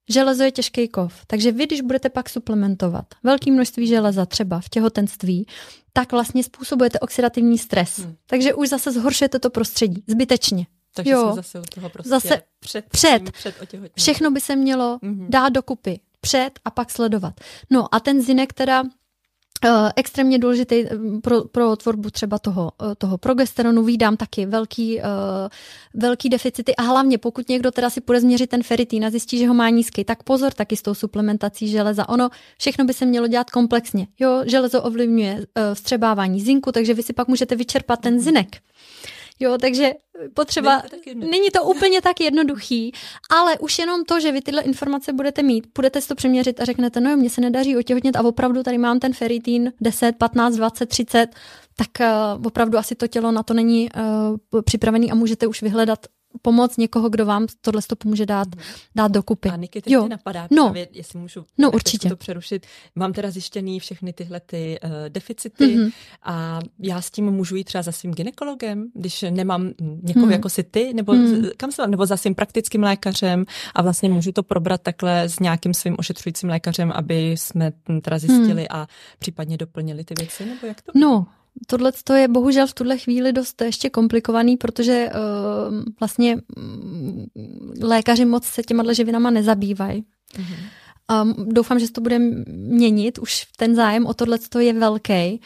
Železo je těžký kov, takže vy, když budete pak suplementovat velké množství železa třeba v těhotenství, tak vlastně způsobujete oxidativní stres. Hmm. Takže už zase zhoršujete to prostředí, zbytečně. Takže jo. jsme zase u toho prostě zase před, před, před Všechno by se mělo mm-hmm. dát dokupy před a pak sledovat. No a ten zinek teda extrémně důležitý eh, pro, pro tvorbu třeba toho, uh, toho progesteronu. Vídám taky velký, velký deficity a hlavně pokud někdo teda si půjde změřit ten feritín a zjistí, že ho má nízký, tak pozor taky s tou suplementací železa. Ono všechno by se mělo dělat komplexně. Jo, železo ovlivňuje vstřebávání zinku, takže vy si pak můžete vyčerpat ten zinek. Jo, takže potřeba, není to, není to úplně tak jednoduchý, ale už jenom to, že vy tyhle informace budete mít, budete si to přeměřit a řeknete, no jo, mně se nedaří otěhotnět a opravdu tady mám ten feritín 10, 15, 20, 30, tak uh, opravdu asi to tělo na to není uh, připravený a můžete už vyhledat pomoc někoho, kdo vám tohle to pomůže dát, mm. dát dokupy. A Niky, teď jo. napadá no. právě, jestli můžu no, určitě. to přerušit. Mám teda zjištěný všechny tyhle ty uh, deficity mm-hmm. a já s tím můžu jít třeba za svým ginekologem, když nemám někoho mm. jako si ty, nebo mm. kam se nebo za svým praktickým lékařem a vlastně můžu to probrat takhle s nějakým svým ošetřujícím lékařem, aby jsme teda zjistili mm. a případně doplnili ty věci, nebo jak to? No, Tohle je bohužel v tuhle chvíli dost ještě komplikovaný, protože uh, vlastně um, lékaři moc se těma živinama nezabývají. Mm-hmm. Um, doufám, že se to bude měnit, už ten zájem o tohle je velký.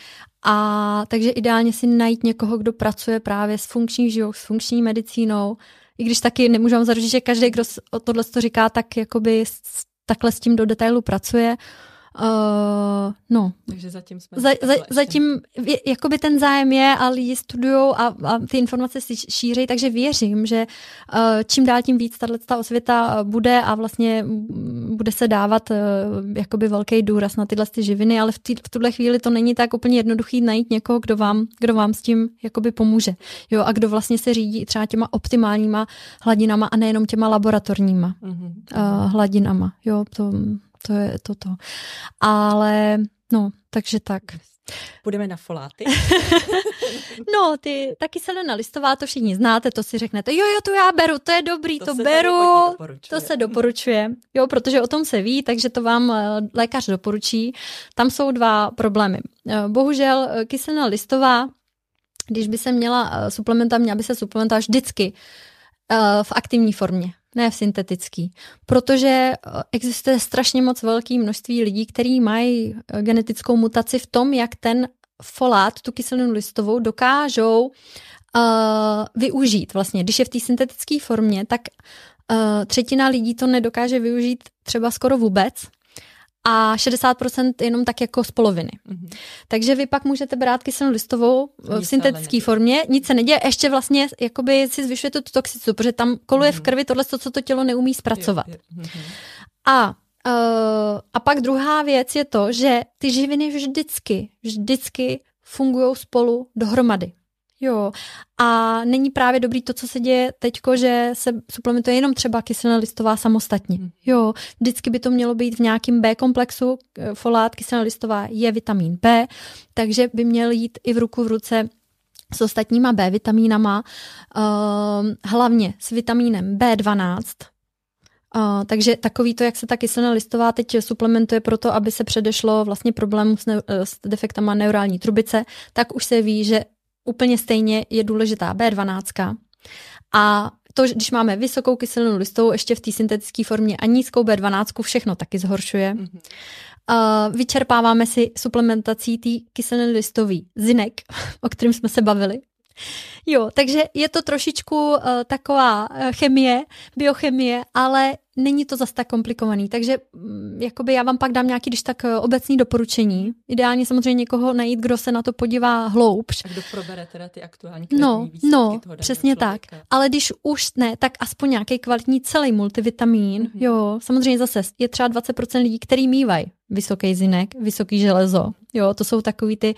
A takže ideálně si najít někoho, kdo pracuje právě s funkční živou, s funkční medicínou, i když taky nemůžu vám zaručit, že každý, kdo o tohle to říká, tak jakoby takhle s tím do detailu pracuje. Uh, no. Takže zatím jsme... Za, za, zatím jakoby ten zájem je a lidi studují a, a ty informace si šíří, takže věřím, že uh, čím dál tím víc tato ta osvěta bude a vlastně bude se dávat uh, jakoby velký důraz na tyhle ty živiny, ale v, tý, v tuhle chvíli to není tak úplně jednoduchý najít někoho, kdo vám, kdo vám s tím jakoby pomůže. Jo, a kdo vlastně se řídí třeba těma optimálníma hladinama a nejenom těma laboratorníma mm-hmm. uh, hladinama. Jo, to to je toto. Ale no, takže tak. Půjdeme na foláty. no, ty taky Selena Listová, to všichni znáte, to si řeknete, jo, jo, to já beru, to je dobrý, to, to beru, to se doporučuje. Jo, protože o tom se ví, takže to vám eh, lékař doporučí. Tam jsou dva problémy. Eh, bohužel eh, kyselina listová, když by se měla suplementa, měla by se suplementa vždycky v aktivní formě ne v syntetický. Protože eh, existuje strašně moc velké množství lidí, kteří mají eh, genetickou mutaci v tom, jak ten folát, tu kyselinu listovou, dokážou uh, využít. Vlastně, když je v té syntetické formě, tak uh, třetina lidí to nedokáže využít třeba skoro vůbec. A 60% jenom tak jako z poloviny. Mm-hmm. Takže vy pak můžete brát kyselinu listovou v syntetické formě, nic se neděje, ještě vlastně jakoby si zvyšujete tu toxicitu, protože tam koluje mm-hmm. v mhm. krvi tohle, co to tělo neumí zpracovat. Jo, jo. Mm-hmm. A Uh, a pak druhá věc je to, že ty živiny vždycky, vždycky fungují spolu dohromady. Jo. A není právě dobrý to, co se děje teďko, že se suplementuje jenom třeba kyselina listová samostatně. Hmm. Jo. Vždycky by to mělo být v nějakém B komplexu. Folát, kyselina listová je vitamin B, takže by měl jít i v ruku v ruce s ostatníma B vitamínama, uh, hlavně s vitamínem B12, Uh, takže takový to, jak se ta kyselina listová teď suplementuje proto, aby se předešlo vlastně problému s, ne- s defektama neurální trubice, tak už se ví, že úplně stejně je důležitá B12. A to, když máme vysokou kyselinu listovou ještě v té syntetické formě a nízkou B12, všechno taky zhoršuje. Mm-hmm. Uh, vyčerpáváme si suplementací té kyseliny listový zinek, o kterém jsme se bavili. Jo, takže je to trošičku uh, taková uh, chemie, biochemie, ale není to zase tak komplikovaný. Takže um, jakoby já vám pak dám nějaký, když tak uh, obecný doporučení. Ideálně samozřejmě někoho najít, kdo se na to podívá hloubš. A kdo probere teda ty aktuální No, no, přesně člověka. tak. Ale když už ne, tak aspoň nějaký kvalitní celý multivitamin. Mm-hmm. Jo, samozřejmě zase je třeba 20% lidí, který mývají vysoký zinek, vysoký železo. Jo, to jsou takový ty,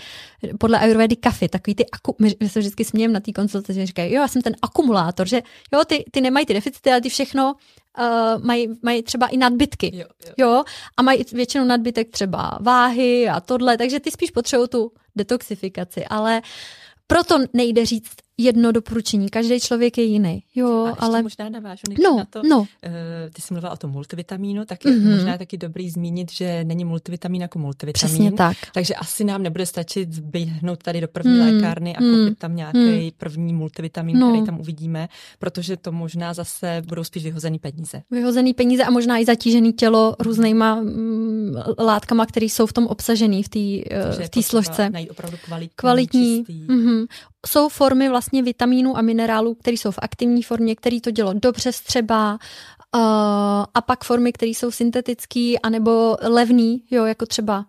podle ayurvedy kafy, takový ty, aku, my, my se vždycky smějeme na té konzultaci, říkají, jo, já jsem ten akumulátor, že jo, ty, ty nemají ty deficity, ale ty všechno uh, mají, mají třeba i nadbytky. Jo, jo. jo, a mají většinou nadbytek třeba váhy a tohle, takže ty spíš potřebují tu detoxifikaci, ale proto nejde říct, jedno doporučení. Každý člověk je jiný. Jo, a ale možná navážu no, na to. No. Uh, ty jsi mluvila o tom multivitamínu, tak je mm-hmm. možná taky dobrý zmínit, že není multivitamin jako multivitamin. Přesně tak. Takže asi nám nebude stačit běhnout tady do první mm, lékárny a koupit mm, tam nějaký mm. první multivitamin, no. který tam uvidíme, protože to možná zase budou spíš vyhozený peníze. Vyhozený peníze a možná i zatížený tělo různýma mm, látkama, které jsou v tom obsažený v té v té složce. Najít opravdu kvalitní, kvalitní mm-hmm jsou formy vlastně vitamínů a minerálů, které jsou v aktivní formě, který to dělo dobře střeba, uh, a pak formy, které jsou syntetické anebo levný, jo, jako třeba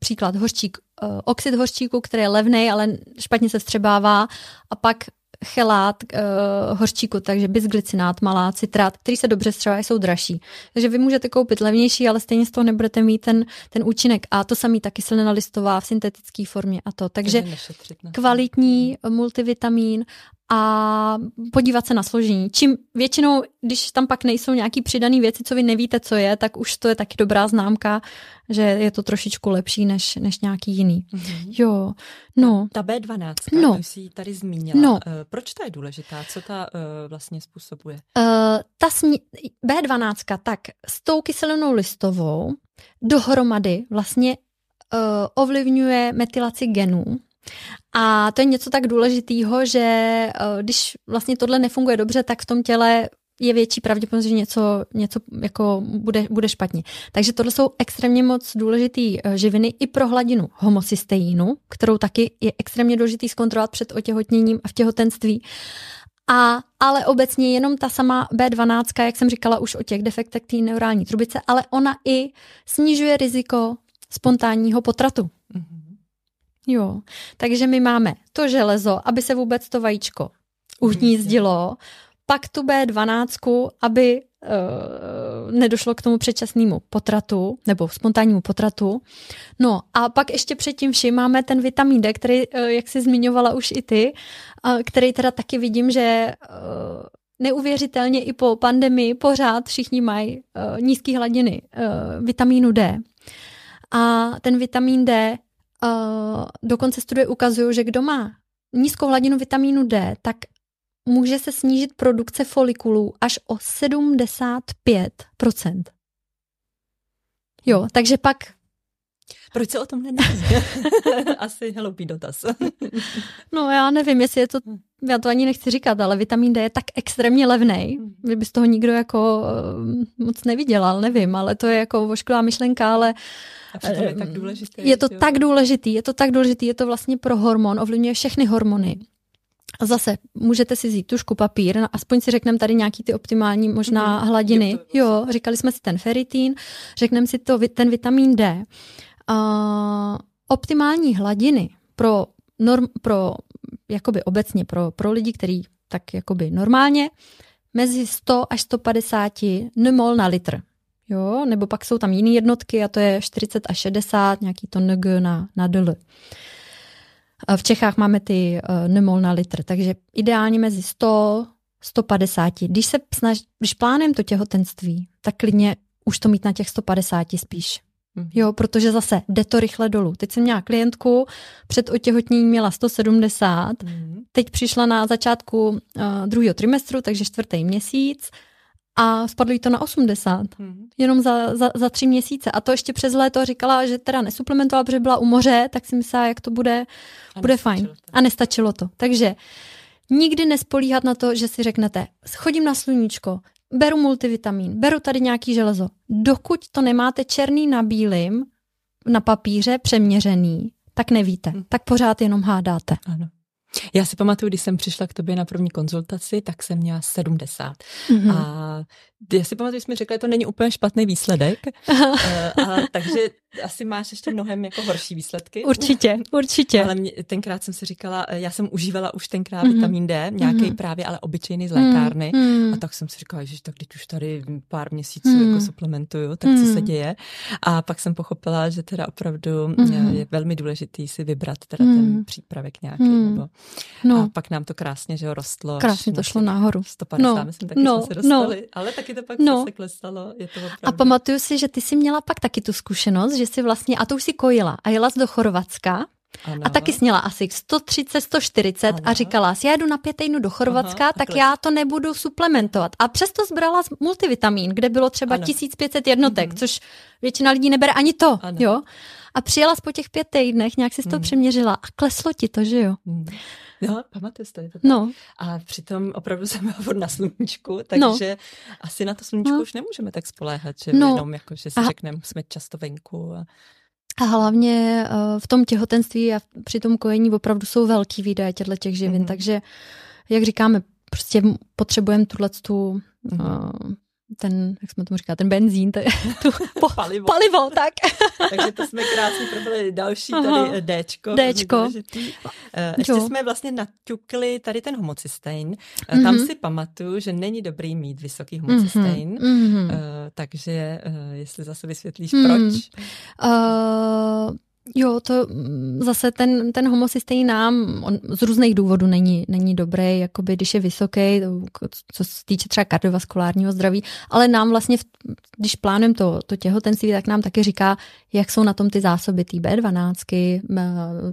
příklad hořčík, uh, oxid hořčíku, který je levný, ale špatně se vstřebává, a pak chelát uh, hořčíku, takže bisglicinát, malá citrát, který se dobře střebají, jsou dražší. Takže vy můžete koupit levnější, ale stejně z toho nebudete mít ten, ten účinek. A to samý taky kyselina listová v syntetické formě a to. Takže kvalitní multivitamin a podívat se na složení. Čím většinou, když tam pak nejsou nějaký přidané věci, co vy nevíte, co je, tak už to je taky dobrá známka, že je to trošičku lepší než, než nějaký jiný. Mm-hmm. Jo, no. Ta B12, no. už jsi tady zmínila. No. Uh, proč ta je důležitá? Co ta uh, vlastně způsobuje? Uh, ta sni- B12, tak s tou kyselinou listovou dohromady vlastně uh, ovlivňuje metylaci genů a to je něco tak důležitého, že eh, když vlastně tohle nefunguje dobře, tak v tom těle je větší pravděpodobnost, že něco, něco jako bude, bude špatně. Takže tohle jsou extrémně moc důležité eh, živiny i pro hladinu homocysteínu, kterou taky je extrémně důležitý zkontrolovat před otěhotněním a v těhotenství. A, ale obecně jenom ta sama B12, jak jsem říkala už o těch defektech té neurální trubice, ale ona i snižuje riziko spontánního potratu. Mm-hmm. Jo, takže my máme to železo, aby se vůbec to vajíčko uhnízdilo, pak tu B12, aby uh, nedošlo k tomu předčasnému potratu nebo spontánnímu potratu. No a pak ještě předtím vším máme ten vitamin D, který, uh, jak jsi zmiňovala už i ty, uh, který teda taky vidím, že uh, neuvěřitelně i po pandemii pořád všichni mají uh, nízké hladiny uh, vitamínu D. A ten vitamin D Uh, dokonce studie ukazují, že kdo má nízkou hladinu vitamínu D, tak může se snížit produkce folikulů až o 75%. Jo, takže pak proč se o tom neví? Asi hloupý dotaz. no já nevím, jestli je to, já to ani nechci říkat, ale vitamin D je tak extrémně levný, hmm. že by z toho nikdo jako eh, moc nevydělal, nevím, ale to je jako vošklivá myšlenka, ale a je tak důležité. Je to jo. tak důležitý, je to tak důležitý, je to vlastně pro hormon, ovlivňuje všechny hormony. A zase můžete si vzít tušku, papír, no, aspoň si řekneme tady nějaký ty optimální možná mm, hladiny. Jo, vlastně- jo, říkali jsme si ten feritín, řekneme si to, ten vitamin D. Uh, optimální hladiny pro, norm, pro jakoby obecně pro, pro lidi, kteří tak jakoby normálně, mezi 100 až 150 nmol na litr. Jo, nebo pak jsou tam jiné jednotky a to je 40 až 60, nějaký to ng na, na dl. V Čechách máme ty uh, nmol na litr, takže ideálně mezi 100 150. Když se snaž, když plánem to těhotenství, tak klidně už to mít na těch 150 spíš. Mhm. Jo, protože zase jde to rychle dolů. Teď jsem měla klientku, před otěhotněním měla 170, mm. teď přišla na začátku uh, druhého trimestru, takže čtvrtý měsíc a spadlo jí to na 80, mm. jenom za, za, za tři měsíce. A to ještě přes léto říkala, že teda nesuplementovala, protože byla u moře, tak si myslela, jak to bude, a bude fajn. To. A nestačilo to. Takže nikdy nespolíhat na to, že si řeknete, chodím na sluníčko, beru multivitamin, beru tady nějaký železo. Dokud to nemáte černý na bílým, na papíře přeměřený, tak nevíte. Hm. Tak pořád jenom hádáte. Ano. Já si pamatuju, když jsem přišla k tobě na první konzultaci, tak jsem měla 70. Mm-hmm. A já si pamatuju, že jsi mi řekla, že to není úplně špatný výsledek, eh, a, takže asi máš ještě mnohem jako horší výsledky. Určitě, určitě. Ale mě, tenkrát jsem si říkala, eh, já jsem užívala už tenkrát mm-hmm. vitamin D, nějaký mm-hmm. právě, ale obyčejný z lékárny. Mm-hmm. A tak jsem si říkala, že tak teď už tady pár měsíců mm-hmm. jako suplementuju, tak mm-hmm. co se mhm. děje. A pak jsem pochopila, že teda opravdu mm-hmm. je velmi důležitý si vybrat teda mm-hmm. ten mhm. přípravek nějaký. Mm-hmm. Nebo, no. A pak nám to krásně, že rostlo. Krásně to šlo nahoru. 150, no. myslím, taky no. jsme se no. dostali. No. Ale taky to pak no. se klesalo. Je to opravdu. A pamatuju si, že ty jsi měla pak taky tu zkušenost, že si vlastně, a to už si kojila, a jela jsi do Chorvatska, ano. A taky sněla asi 130, 140 ano. a říkala si, já jdu na pět týdnů do Chorvatska, Aha, tak já to nebudu suplementovat. A přesto zbrala multivitamin, kde bylo třeba ano. 1500 jednotek, mm. což většina lidí nebere ani to, ano. jo. A přijela po těch pět týdnech, nějak si to mm. přeměřila a kleslo ti to, že jo. Mm. No, pamatuješ to. No. A přitom opravdu jsem byla na sluníčku, takže no. asi na to sluníčko no. už nemůžeme tak spoléhat, že no. jenom jako, že si a... řekneme, jsme často venku. A... A hlavně uh, v tom těhotenství a při tom kojení opravdu jsou velký výdaje těchto těch živin, mm-hmm. takže jak říkáme, prostě potřebujeme tuhle tu mm-hmm. uh, ten, jak jsme tomu říkali, ten benzín, ten, tu, po, palivo. palivo, tak. Takže to jsme krásně probili další tady eh, Dčko. Dčko. Eh, ještě jo. jsme vlastně naťukli tady ten homocystein. Mm-hmm. Tam si pamatuju, že není dobrý mít vysoký homocystein, mm-hmm. takže jestli zase vysvětlíš, mm. proč? Uh, Jo, to mm, zase ten, ten homocystein nám on z různých důvodů není, není dobrý, jakoby když je vysoký, co se týče třeba kardiovaskulárního zdraví, ale nám vlastně, když plánujeme to, to těhotenství, tak nám taky říká, jak jsou na tom ty zásoby té B12,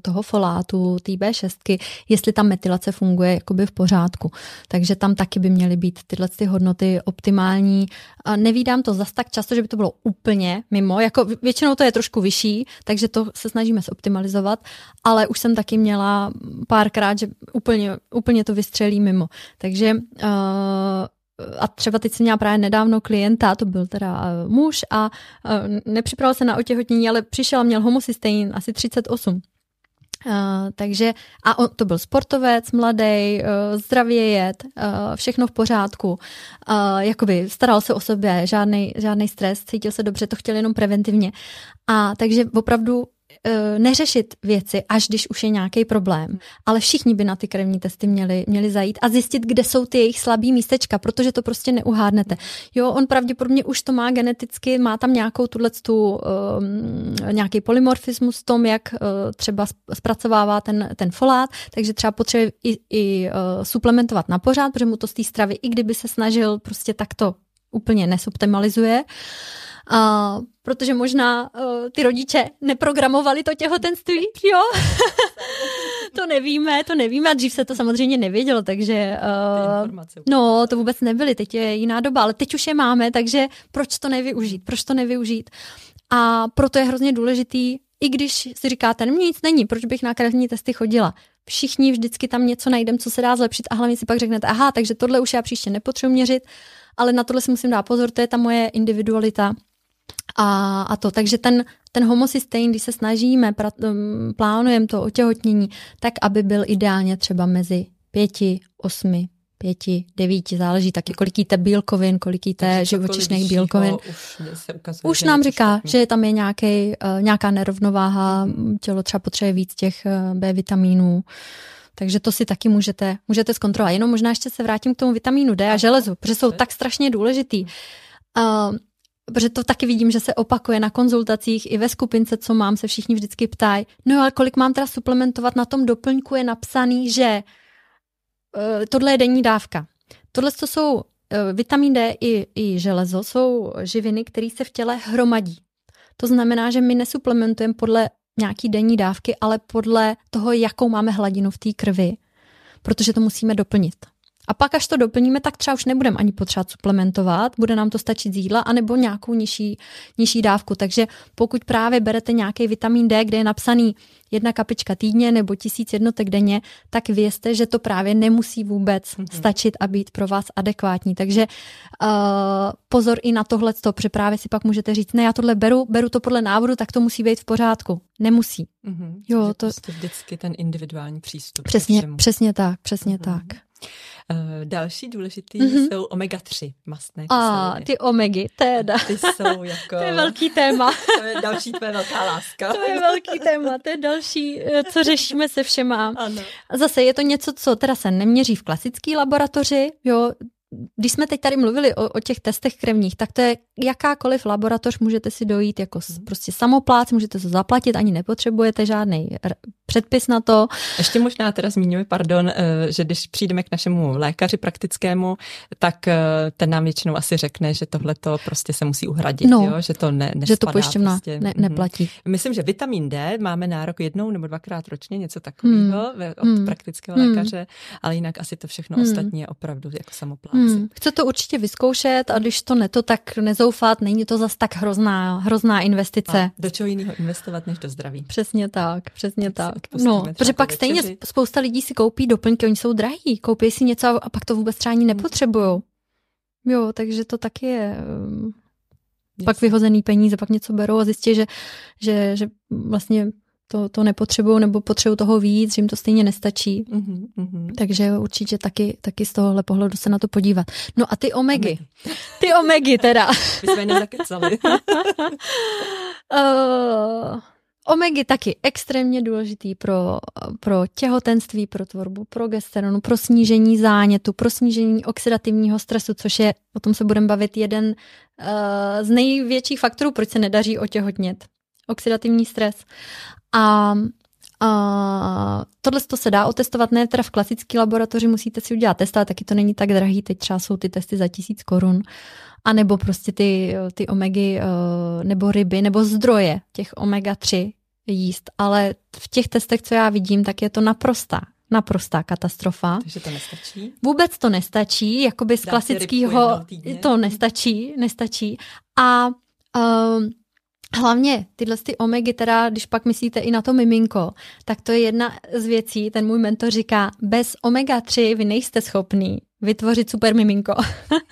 toho folátu, té B6, jestli ta metylace funguje jakoby v pořádku. Takže tam taky by měly být tyhle ty hodnoty optimální. A nevídám to zas tak často, že by to bylo úplně mimo, jako většinou to je trošku vyšší, takže to se snažíme zoptimalizovat, ale už jsem taky měla párkrát, že úplně, úplně to vystřelí mimo. Takže uh, a třeba teď jsem měla právě nedávno klienta, to byl teda uh, muž a uh, nepřipravil se na otěhotnění, ale přišel a měl homocystein asi 38. Uh, takže, a on, to byl sportovec, mladý, uh, zdravě jet, uh, všechno v pořádku, uh, jakoby staral se o sebe, žádný, stres, cítil se dobře, to chtěl jenom preventivně. A takže opravdu neřešit věci, až když už je nějaký problém. Ale všichni by na ty krevní testy měli, měli zajít a zjistit, kde jsou ty jejich slabý místečka, protože to prostě neuhádnete. Jo, on pravděpodobně už to má geneticky, má tam nějakou tuhle tu, um, nějaký polymorfismus v tom, jak uh, třeba zpracovává ten, ten folát, takže třeba potřebuje i, i uh, suplementovat na pořád, protože mu to z té stravy, i kdyby se snažil prostě takto úplně nesoptimalizuje. A protože možná uh, ty rodiče neprogramovali to těhotenství, jo? to nevíme, to nevíme a dřív se to samozřejmě nevědělo, takže uh, no, to vůbec nebyly, teď je jiná doba, ale teď už je máme, takže proč to nevyužít, proč to nevyužít? A proto je hrozně důležitý, i když si říkáte, no nic není, proč bych na krevní testy chodila? Všichni vždycky tam něco najdeme, co se dá zlepšit a hlavně si pak řeknete, aha, takže tohle už já příště nepotřebuji měřit, ale na tohle si musím dát pozor, to je ta moje individualita a, a to, takže ten, ten homocystein, když se snažíme, pra, um, plánujeme to otěhotnění, tak aby byl ideálně třeba mezi pěti, osmi, pěti, devíti, záleží taky, kolik jíte bílkovin, kolik jíte živočišných bílkovin. Už, ukazuje, už nám říká, špatný. že tam je nějaký, uh, nějaká nerovnováha, tělo třeba potřebuje víc těch uh, B vitamínů. Takže to si taky můžete, můžete zkontrolovat. Jenom možná ještě se vrátím k tomu vitamínu D a železu, protože jsou tak strašně důležitý. Uh, protože to taky vidím, že se opakuje na konzultacích i ve skupince, co mám, se všichni vždycky ptají, no ale kolik mám teda suplementovat, na tom doplňku je napsaný, že uh, tohle je denní dávka. Tohle to jsou uh, vitamin D i, i železo, jsou živiny, které se v těle hromadí. To znamená, že my nesuplementujeme podle nějaký denní dávky, ale podle toho, jakou máme hladinu v té krvi, protože to musíme doplnit. A pak, až to doplníme, tak třeba už nebudeme ani potřebovat suplementovat, bude nám to stačit z jídla, anebo nějakou nižší, nižší dávku. Takže pokud právě berete nějaký vitamin D, kde je napsaný jedna kapička týdně nebo tisíc jednotek denně, tak vězte, že to právě nemusí vůbec mm-hmm. stačit a být pro vás adekvátní. Takže uh, pozor i na tohle, protože právě si pak můžete říct, ne, já tohle beru, beru to podle návodu, tak to musí být v pořádku. Nemusí. Mm-hmm. Jo, to... Prostě vždycky ten individuální přístup. Přesně, přesně tak, přesně mm-hmm. tak. Uh, další důležitý mm-hmm. jsou omega-3 mastné A ty omegy, teda. Ty jsou jako... to je velký téma. to je další tvoje velká láska. to je velký téma, to je další, eh, co řešíme se všema. Ano. Zase je to něco, co teda se neměří v klasické laboratoři, jo, když jsme teď tady mluvili o, o těch testech krevních, tak to je jakákoliv laboratoř, můžete si dojít jako hmm. prostě samoplác, můžete to zaplatit, ani nepotřebujete žádný předpis na to. Ještě možná teda zmíníme, pardon, eh, že když přijdeme k našemu lékaři praktickému, tak eh, ten nám většinou asi řekne, že tohle to prostě se musí uhradit, no, jo? že to ne, Že to pojišťovna prostě. ne, mhm. neplatí. Myslím, že vitamin D máme nárok jednou nebo dvakrát ročně, něco takového hmm. od hmm. praktického lékaře, hmm. ale jinak asi to všechno hmm. ostatní je opravdu jako samoplác. Hmm. Chce to určitě vyzkoušet a když to neto, tak nezoufat, není to zas tak hrozná, hrozná investice. A do čeho jiného investovat než do zdraví. Přesně tak, přesně tak. No, protože pak večeři. stejně spousta lidí si koupí doplňky, oni jsou drahý, koupí si něco a pak to vůbec třeba ani nepotřebují. Jo, takže to taky je um, pak vyhozený peníze, pak něco berou a zjistí, že, že, že vlastně to, to nepotřebují nebo potřebují toho víc, že jim to stejně nestačí. Mm-hmm, mm-hmm. Takže určitě taky, taky z tohohle pohledu se na to podívat. No a ty omegy. omegy. Ty omegy teda. My jsme nezakecali. uh, Omegy taky extrémně důležitý pro, pro těhotenství, pro tvorbu progesteronu, pro snížení zánětu, pro snížení oxidativního stresu, což je, o tom se budeme bavit, jeden uh, z největších faktorů, proč se nedaří otěhotnět. Oxidativní stres. A Uh, tohle to se dá otestovat, ne teda v klasické laboratoři, musíte si udělat test, ale taky to není tak drahý, teď třeba jsou ty testy za tisíc korun a nebo prostě ty, ty omegy eh, nebo ryby nebo zdroje těch omega-3 jíst, ale v těch testech, co já vidím, tak je to naprostá naprostá katastrofa. Takže to nestačí? Vůbec to nestačí, jakoby z klasického to nestačí, nestačí. A um, Hlavně tyhle ty omegy, teda, když pak myslíte i na to miminko, tak to je jedna z věcí, ten můj mentor říká, bez omega-3 vy nejste schopný vytvořit super miminko.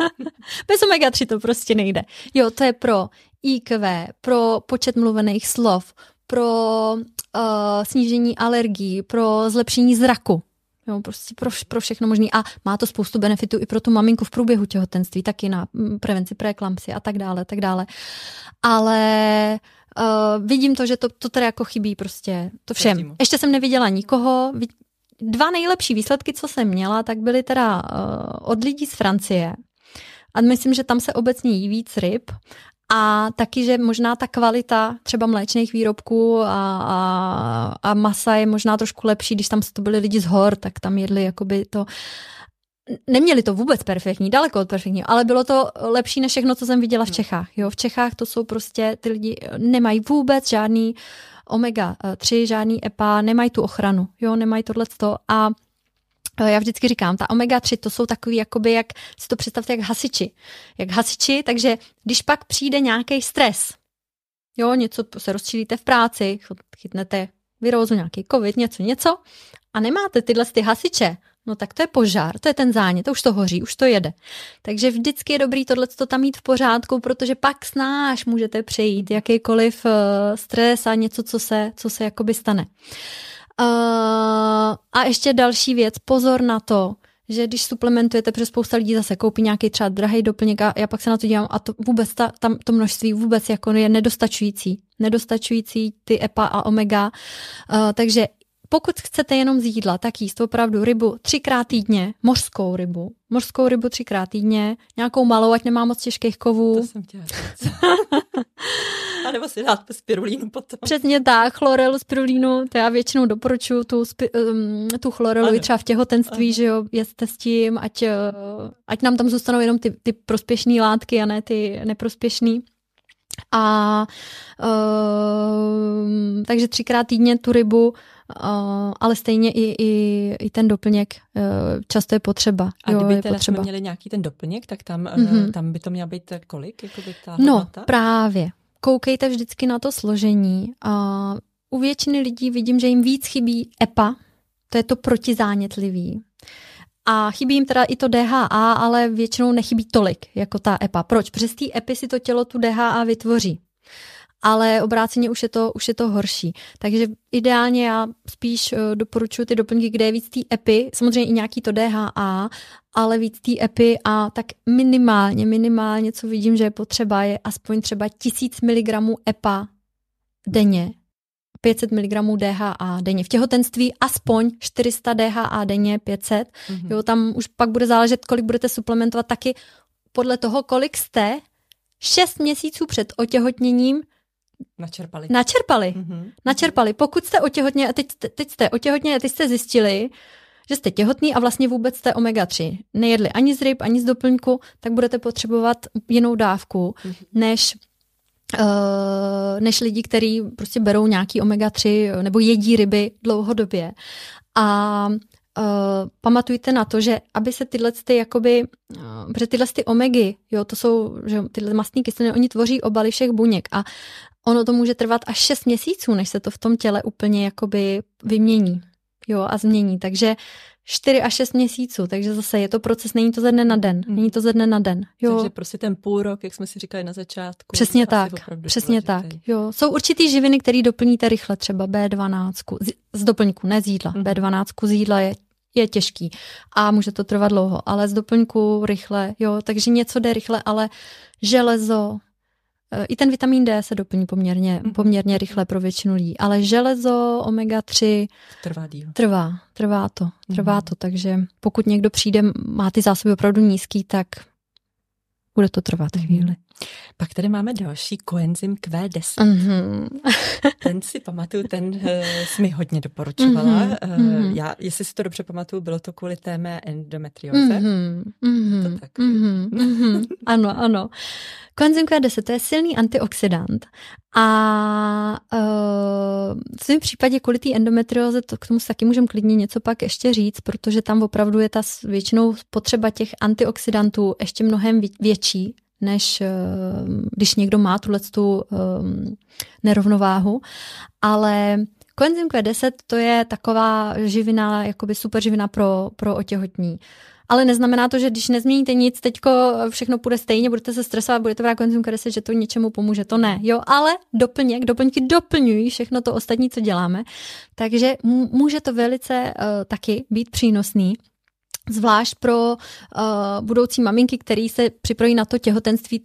bez omega-3 to prostě nejde. Jo, to je pro IQ, pro počet mluvených slov, pro uh, snížení alergií, pro zlepšení zraku. Jo, prostě pro, pro všechno možný. A má to spoustu benefitů i pro tu maminku v průběhu těhotenství, taky na mm, prevenci preeklampsy a tak dále, tak dále. Ale uh, vidím to, že to, to teda jako chybí prostě to všem. Ještě jsem neviděla nikoho. Dva nejlepší výsledky, co jsem měla, tak byly teda uh, od lidí z Francie. A myslím, že tam se obecně jí víc ryb a taky, že možná ta kvalita třeba mléčných výrobků a, a, a masa je možná trošku lepší, když tam to byli lidi z hor, tak tam jedli jakoby to Neměli to vůbec perfektní, daleko od perfektního, ale bylo to lepší než všechno, co jsem viděla v Čechách. Jo, v Čechách to jsou prostě, ty lidi nemají vůbec žádný omega-3, žádný EPA, nemají tu ochranu, jo, nemají tohleto a já vždycky říkám, ta omega-3 to jsou takový, jakoby, jak si to představte, jak hasiči. Jak hasiči, takže když pak přijde nějaký stres, jo, něco se rozčilíte v práci, chytnete virózu, nějaký covid, něco, něco a nemáte tyhle ty hasiče, no tak to je požár, to je ten zánět, to už to hoří, už to jede. Takže vždycky je dobrý tohle to tam mít v pořádku, protože pak snáš můžete přejít jakýkoliv uh, stres a něco, co se, co se jakoby stane. Uh, a ještě další věc, pozor na to, že když suplementujete, protože spousta lidí zase koupí nějaký třeba drahý doplněk a já pak se na to dívám a to vůbec ta, tam to množství vůbec jako je nedostačující. Nedostačující ty EPA a omega. Uh, takže pokud chcete jenom z jídla, tak jíst opravdu rybu třikrát týdně, mořskou rybu, mořskou rybu třikrát týdně, nějakou malou, ať nemá moc těžkých kovů. To jsem chtěla. a nebo si dát spirulínu potom. Přesně tak, chlorelu, spirulínu, to já většinou doporučuji tu, spi, um, tu chlorelu ano. i třeba v těhotenství, ano. že jo, jeste s tím, ať, uh, ať nám tam zůstanou jenom ty, ty prospěšné látky a ne ty neprospěšné. A uh, takže třikrát týdně tu rybu Uh, ale stejně i, i, i ten doplněk uh, často je potřeba. A jo, kdyby je teda potřeba. jsme měli nějaký ten doplněk, tak tam, mm-hmm. uh, tam by to měla být kolik? Jakoby ta no, hodnota? právě. Koukejte vždycky na to složení. Uh, u většiny lidí vidím, že jim víc chybí EPA, to je to protizánětlivý. A chybí jim teda i to DHA, ale většinou nechybí tolik jako ta EPA. Proč? Přes té EPI si to tělo tu DHA vytvoří ale obráceně už je to, už je to horší. Takže ideálně já spíš uh, doporučuji ty doplňky, kde je víc té EPI, samozřejmě i nějaký to DHA, ale víc té EPI a tak minimálně, minimálně, co vidím, že je potřeba, je aspoň třeba 1000 mg EPA denně 500 mg DHA denně. V těhotenství aspoň 400 DHA denně, 500. Mm-hmm. Jo, tam už pak bude záležet, kolik budete suplementovat taky podle toho, kolik jste 6 měsíců před otěhotněním Načerpali. Načerpali. Mm-hmm. Načerpali. Pokud jste otěhotně, a teď, teď jste otěhotně, a teď jste zjistili, že jste těhotný a vlastně vůbec jste omega-3. Nejedli ani z ryb, ani z doplňku, tak budete potřebovat jinou dávku, mm-hmm. než Uh, než lidi, kteří prostě berou nějaký omega-3 nebo jedí ryby dlouhodobě. A Uh, pamatujte na to, že aby se tyhle ty jakoby, uh, protože tyhle ty omegy, jo, to jsou, že tyhle mastní kyseliny, oni tvoří obaly všech buněk a ono to může trvat až 6 měsíců, než se to v tom těle úplně jakoby vymění, jo, a změní, takže 4 až 6 měsíců, takže zase je to proces, není to ze dne na den, hmm. není to ze dne na den. Jo. Takže prostě ten půl rok, jak jsme si říkali na začátku. Přesně tak, přesně tak. Jo. Jsou určitý živiny, které doplníte rychle, třeba B12 z, z doplňku, ne z jídla. Hmm. B12 z jídla je je těžký a může to trvat dlouho, ale z doplňku rychle, jo, takže něco jde rychle, ale železo, i ten vitamin D se doplní poměrně, mm-hmm. poměrně rychle pro většinu lidí, ale železo, omega-3 trvá díl. Trvá, trvá to, trvá mm-hmm. to, takže pokud někdo přijde, má ty zásoby opravdu nízký, tak bude to trvat mm-hmm. chvíli. Pak tady máme další koenzym Q10. Mm-hmm. ten si pamatuju, ten uh, jsi mi hodně doporučovala. Mm-hmm. Uh, já, jestli si to dobře pamatuju, bylo to kvůli té mé endometrioze. Mm-hmm. To tak. Mm-hmm. ano, ano. Koenzym Q10 to je silný antioxidant a uh, v svém případě kvůli té endometrioze, to k tomu taky můžeme klidně něco pak ještě říct, protože tam opravdu je ta většinou potřeba těch antioxidantů ještě mnohem větší, než eh, když někdo má tuhle tu um, nerovnováhu. Ale koenzym Q10 to je taková živina, jakoby super živina pro, pro otěhotní. Ale neznamená to, že když nezměníte nic, teďko všechno půjde stejně, budete se stresovat, budete brát koenzym Q10, že to něčemu pomůže. To ne, jo, ale doplněk, doplňky doplňují všechno to ostatní, co děláme. Takže může to velice uh, taky být přínosný zvlášť pro uh, budoucí maminky, které se připraví na to těhotenství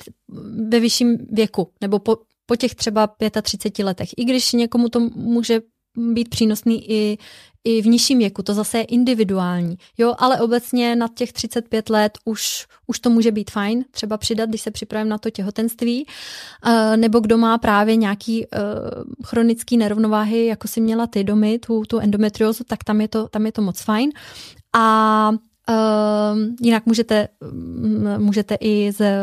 ve vyšším věku, nebo po, po těch třeba 35 letech. I když někomu to může být přínosný i, i v nižším věku, to zase je individuální. Jo, ale obecně nad těch 35 let už, už to může být fajn, třeba přidat, když se připravím na to těhotenství, uh, nebo kdo má právě nějaký uh, chronický nerovnováhy, jako si měla ty domy, tu, tu endometriózu, tak tam je to, tam je to moc fajn. A Uh, jinak můžete, mm, můžete i ze,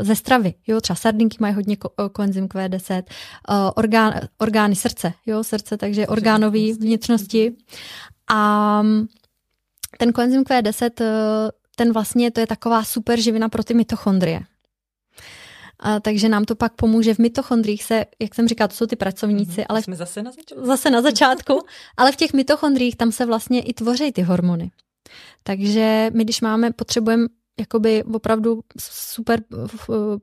ze stravy, jo, třeba sardinky mají hodně ko, koenzym Q10, uh, orgán, orgány srdce, jo, srdce, takže orgánové vnitřnosti. A ten koenzym Q10, uh, ten vlastně, to je taková super živina pro ty mitochondrie. A, takže nám to pak pomůže v mitochondriích se, jak jsem říkala, to jsou ty pracovníci, mm, ale jsme zase na začátku. Zase na začátku, ale v těch mitochondriích tam se vlastně i tvoří ty hormony. Takže my, když máme, potřebujeme jakoby opravdu super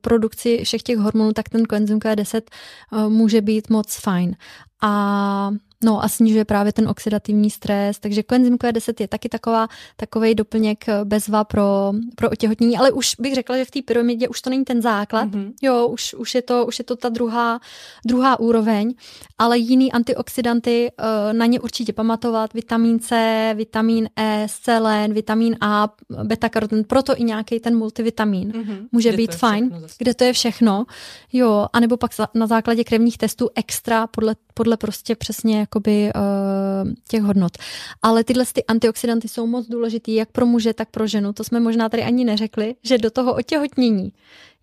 produkci všech těch hormonů, tak ten koenzym Q10 eh, může být moc fajn. A no a snižuje právě ten oxidativní stres, takže koenzym Q10 je taky taková, takovej doplněk eh, bezva pro, pro otěhotnění, ale už bych řekla, že v té pyramidě už to není ten základ, mm-hmm. jo, už, už, je to, už je to ta druhá, druhá úroveň, ale jiný antioxidanty eh, na ně určitě pamatovat, vitamin C, vitamin E, selen, vitamin A, beta-karoten, proto i nějaký ten multivitamin mm-hmm. může kde být fajn, kde to je všechno, jo, anebo pak na základě krevních testů extra podle, podle prostě přesně jakoby uh, těch hodnot. Ale tyhle ty antioxidanty jsou moc důležitý jak pro muže, tak pro ženu. To jsme možná tady ani neřekli, že do toho otěhotnění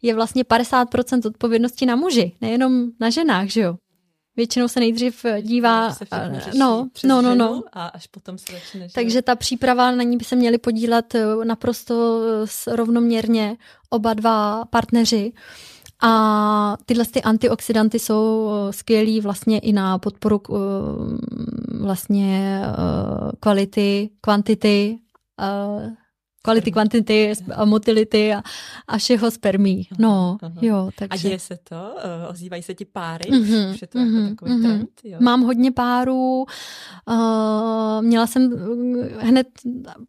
je vlastně 50% odpovědnosti na muži, nejenom na ženách, že jo? Většinou se nejdřív dívá, se no, no, no, no. A až potom se začne. Takže ta příprava na ní by se měli podílet eh, naprosto rovnoměrně oba dva partneři. A tyhle ty antioxidanty jsou eh, skvělý vlastně i na podporu eh, vlastně kvality, kvantity kvality, kvantity, motility a, a všeho spermí. No, uh-huh. jo, takže... A děje se to? Uh, ozývají se ti páry? Uh-huh. Už je to uh-huh. jako mhm, takový uh-huh. trend? Jo? Mám hodně párů. Uh, měla jsem hned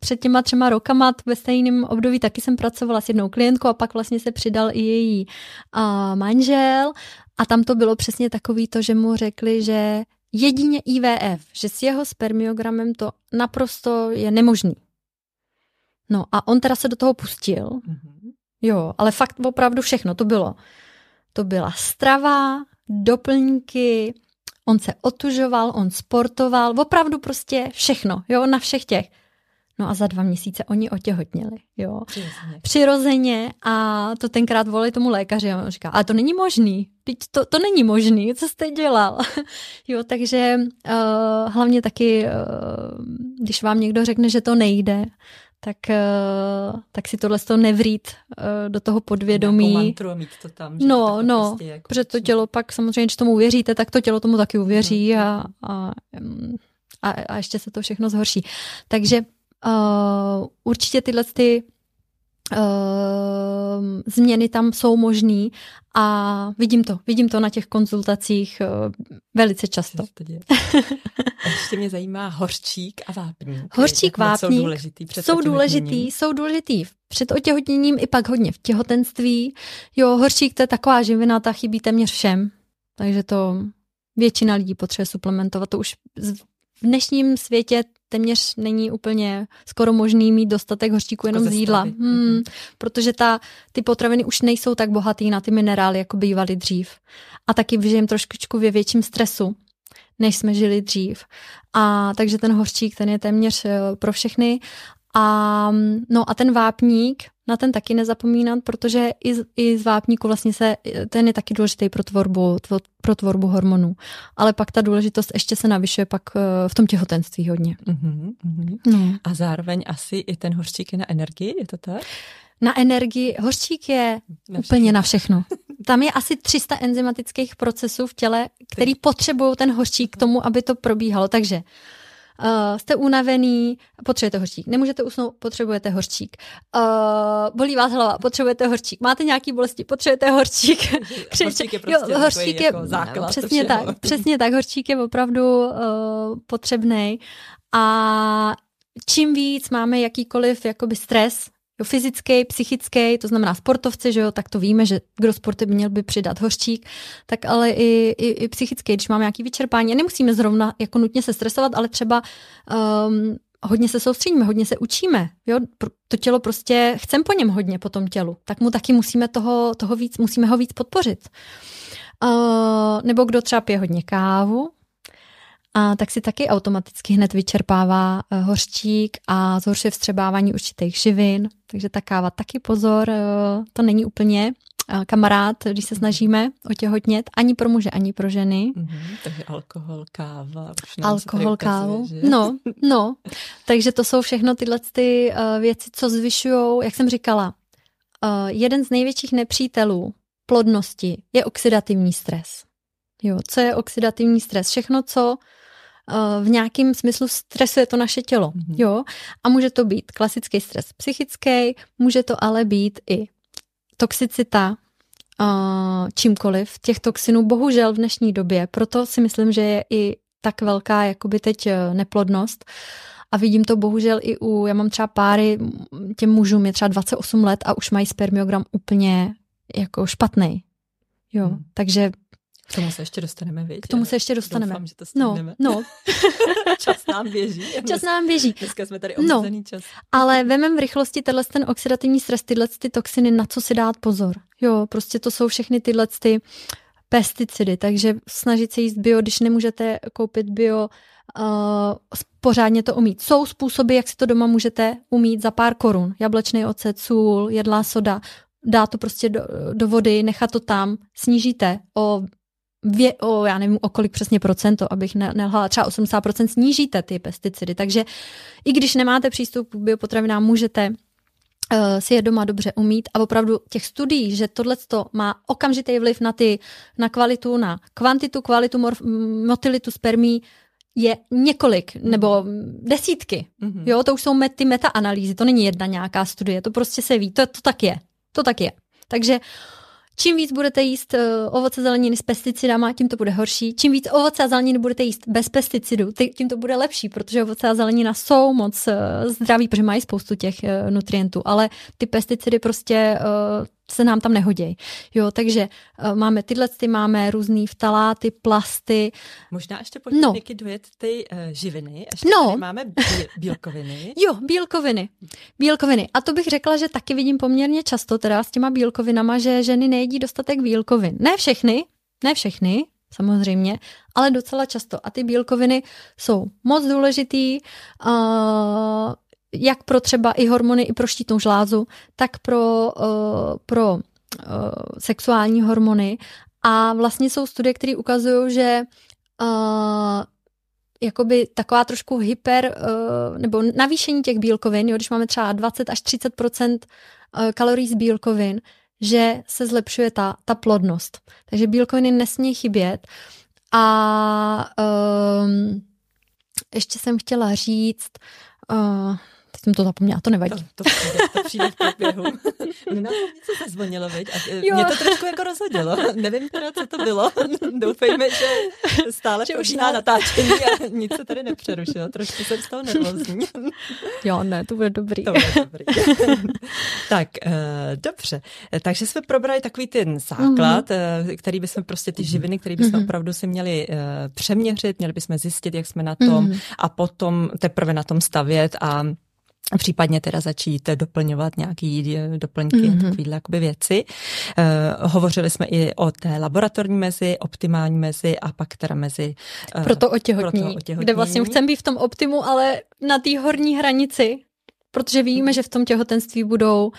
před těma třema rokama ve stejném období taky jsem pracovala s jednou klientkou a pak vlastně se přidal i její uh, manžel a tam to bylo přesně takový to, že mu řekli, že jedině IVF, že s jeho spermiogramem to naprosto je nemožný. No a on teda se do toho pustil. Mm-hmm. Jo, ale fakt opravdu všechno to bylo. To byla strava, doplňky, on se otužoval, on sportoval, opravdu prostě všechno, jo, na všech těch. No a za dva měsíce oni otěhotněli, jo. Přirozeně. Přirozeně a to tenkrát volali tomu lékaři a on říká, ale to není možný, Teď to, to není možný, co jste dělal? jo, takže uh, hlavně taky, uh, když vám někdo řekne, že to nejde, tak, eh, tak si tohle to nevrít eh, do toho podvědomí. mantru a mít to tam. Že no, to no, prostě jako protože to tělo pak samozřejmě, když tomu uvěříte, tak to tělo tomu taky uvěří mhm. a, a, a, a ještě se to všechno zhorší. Takže uh, určitě tyhle ty uh, změny tam jsou možný a vidím to, vidím to na těch konzultacích uh, velice často. Ještě mě zajímá hořčík a vápník. Hořčík, vápník jsou důležitý, před jsou důležitý, jsou důležitý před otěhotněním i pak hodně v těhotenství. Jo, hořčík to je taková živina, ta chybí téměř všem, takže to většina lidí potřebuje suplementovat. To už v dnešním světě téměř není úplně skoro možný mít dostatek hořčíku jenom z jídla. Hmm, protože ta, ty potraviny už nejsou tak bohatý na ty minerály, jako bývaly dřív. A taky žijeme trošičku ve větším stresu než jsme žili dřív. A takže ten hořčík, ten je téměř eh, pro všechny. A, no a ten vápník, na ten taky nezapomínat, protože i z, i z vápníku vlastně se, ten je taky důležitý pro tvorbu, tvo, pro tvorbu hormonů. Ale pak ta důležitost ještě se navyšuje pak eh, v tom těhotenství hodně. Uh-huh, uh-huh. No. A zároveň asi i ten hořčík je na energii, je to tak? Na energii, hořčík je na úplně na všechno. Tam je asi 300 enzymatických procesů v těle, který potřebují ten hořčík k tomu, aby to probíhalo. Takže Uh, jste unavený, potřebujete hořčík. Nemůžete usnout, potřebujete hořčík. Uh, bolí vás hlava, potřebujete hořčík. Máte nějaký bolesti, potřebujete hořčík. hořčík je prostě jo, hořčík je, jako základ. Přesně tak, přesně tak. Hořčík je opravdu uh, potřebný. A čím víc máme jakýkoliv jakoby stres, jo, fyzický, psychický, to znamená sportovci, že jo, tak to víme, že kdo sporty měl by přidat hořčík, tak ale i, i, i psychický, když máme nějaký vyčerpání, nemusíme zrovna jako nutně se stresovat, ale třeba um, hodně se soustředíme, hodně se učíme, jo, to tělo prostě, chcem po něm hodně, po tom tělu, tak mu taky musíme toho, toho víc, musíme ho víc podpořit. Uh, nebo kdo třeba pije hodně kávu, a tak si taky automaticky hned vyčerpává eh, hořčík a zhoršuje vstřebávání určitých živin. Takže ta káva taky pozor, eh, to není úplně eh, kamarád, když se snažíme otěhotnět, ani pro muže, ani pro ženy. Mm-hmm, takže alkohol, káva. Už alkohol, kávu. No, no. Takže to jsou všechno tyhle ty uh, věci, co zvyšují, jak jsem říkala, uh, jeden z největších nepřítelů plodnosti je oxidativní stres. Jo, co je oxidativní stres? Všechno, co v nějakém smyslu stresuje to naše tělo. Mm-hmm. Jo? A může to být klasický stres psychický, může to ale být i toxicita, čímkoliv těch toxinů, bohužel v dnešní době. Proto si myslím, že je i tak velká jakoby teď eh, neplodnost. A vidím to bohužel i u, já mám třeba páry, těm mužům je třeba 28 let a už mají spermiogram úplně jako špatný. Jo, hmm. takže k tomu se ještě dostaneme, víc. K tomu se ještě dostaneme. Doufám, že to no, no. čas nám běží. Čas nám běží. Dneska jsme tady omezený no, čas. Ale vemem v rychlosti tenhle ten oxidativní stres, tyhle ty toxiny, na co si dát pozor. Jo, prostě to jsou všechny tyhle ty pesticidy, takže snažit se jíst bio, když nemůžete koupit bio, uh, pořádně to umít. Jsou způsoby, jak si to doma můžete umít za pár korun. Jablečný ocet, sůl, jedlá soda, dá to prostě do, do vody, nechat to tam, snížíte o vě, o, já nevím, o kolik přesně procento, abych ne, nelhala, třeba 80% snížíte ty pesticidy. Takže i když nemáte přístup k biopotravinám, můžete uh, si je doma dobře umít a opravdu těch studií, že tohle má okamžitý vliv na ty, na kvalitu, na kvantitu, kvalitu, morf, motilitu spermí, je několik nebo desítky. Mm-hmm. Jo, to už jsou ty metaanalýzy, to není jedna nějaká studie, to prostě se ví, to, to tak je. To tak je. Takže Čím víc budete jíst eh, ovoce zeleniny s pesticidama, tím to bude horší. Čím víc ovoce a zeleniny budete jíst bez pesticidů, tím to bude lepší, protože ovoce a zelenina jsou moc eh, zdraví, protože mají spoustu těch eh, nutrientů, ale ty pesticidy prostě se nám tam nehodí. Jo, takže uh, máme tyhle, ty máme různý vtaláty, plasty. Možná ještě pojďme no. dojet ty uh, živiny. Ještě no. máme bílkoviny. jo, bílkoviny. Bílkoviny. A to bych řekla, že taky vidím poměrně často teda s těma bílkovinama, že ženy nejedí dostatek bílkovin. Ne všechny, ne všechny, samozřejmě, ale docela často. A ty bílkoviny jsou moc důležitý. Uh, jak pro třeba i hormony, i pro štítnou žlázu, tak pro, uh, pro uh, sexuální hormony. A vlastně jsou studie, které ukazují, že uh, jakoby taková trošku hyper, nebo navýšení těch bílkovin, jo, když máme třeba 20 až 30% kalorií z bílkovin, že se zlepšuje ta, ta plodnost. Takže bílkoviny nesmí chybět. A um, ještě jsem chtěla říct, uh, jsem to zapomněla, to nevadí. To, to, přijde, to přijde v průběhu. Mně na něco zazvonilo, viď? A e, jo. mě to trošku jako rozhodilo. Nevím teda, co to bylo. Doufejme, že stále že už na natáčení a nic se tady nepřerušilo. Trošku jsem z toho nervózní. Jo, ne, to bude dobrý. To bude dobrý. tak, uh, dobře. Takže jsme probrali takový ten základ, mm-hmm. který bychom prostě ty živiny, které bychom mm-hmm. opravdu si měli uh, přeměřit, měli bychom zjistit, jak jsme na tom mm-hmm. a potom teprve na tom stavět a případně teda začít doplňovat nějaký doplňky mm-hmm. takovéhle jakoby věci. Uh, hovořili jsme i o té laboratorní mezi, optimální mezi a pak teda mezi... Uh, proto otěhotnění, kde vlastně chceme být v tom optimu, ale na té horní hranici, protože víme, že v tom těhotenství budou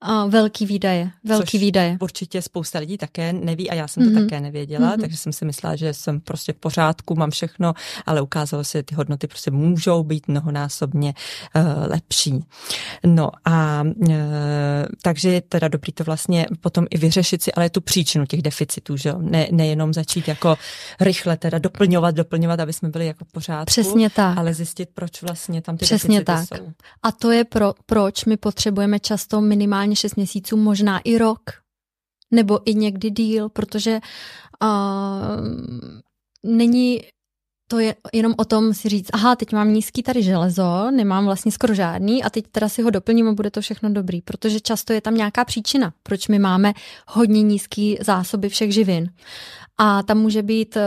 a velký výdaje, velký Což výdaje. určitě spousta lidí také neví a já jsem to mm-hmm. také nevěděla, mm-hmm. takže jsem si myslela, že jsem prostě v pořádku, mám všechno, ale ukázalo se, že ty hodnoty prostě můžou být mnohonásobně uh, lepší. No a uh, takže je teda dobrý to vlastně potom i vyřešit si, ale tu příčinu těch deficitů, že jo, ne, nejenom začít jako rychle teda doplňovat, doplňovat, aby jsme byli jako v pořádku. Přesně tak. Ale zjistit, proč vlastně tam ty Přesně deficity tak. jsou. A to je pro, proč my potřebujeme často minimálně minimálně 6 měsíců, možná i rok, nebo i někdy díl, protože uh, není to je jenom o tom si říct, aha, teď mám nízký tady železo, nemám vlastně skoro žádný a teď teda si ho doplním a bude to všechno dobrý, protože často je tam nějaká příčina, proč my máme hodně nízký zásoby všech živin. A tam může být uh,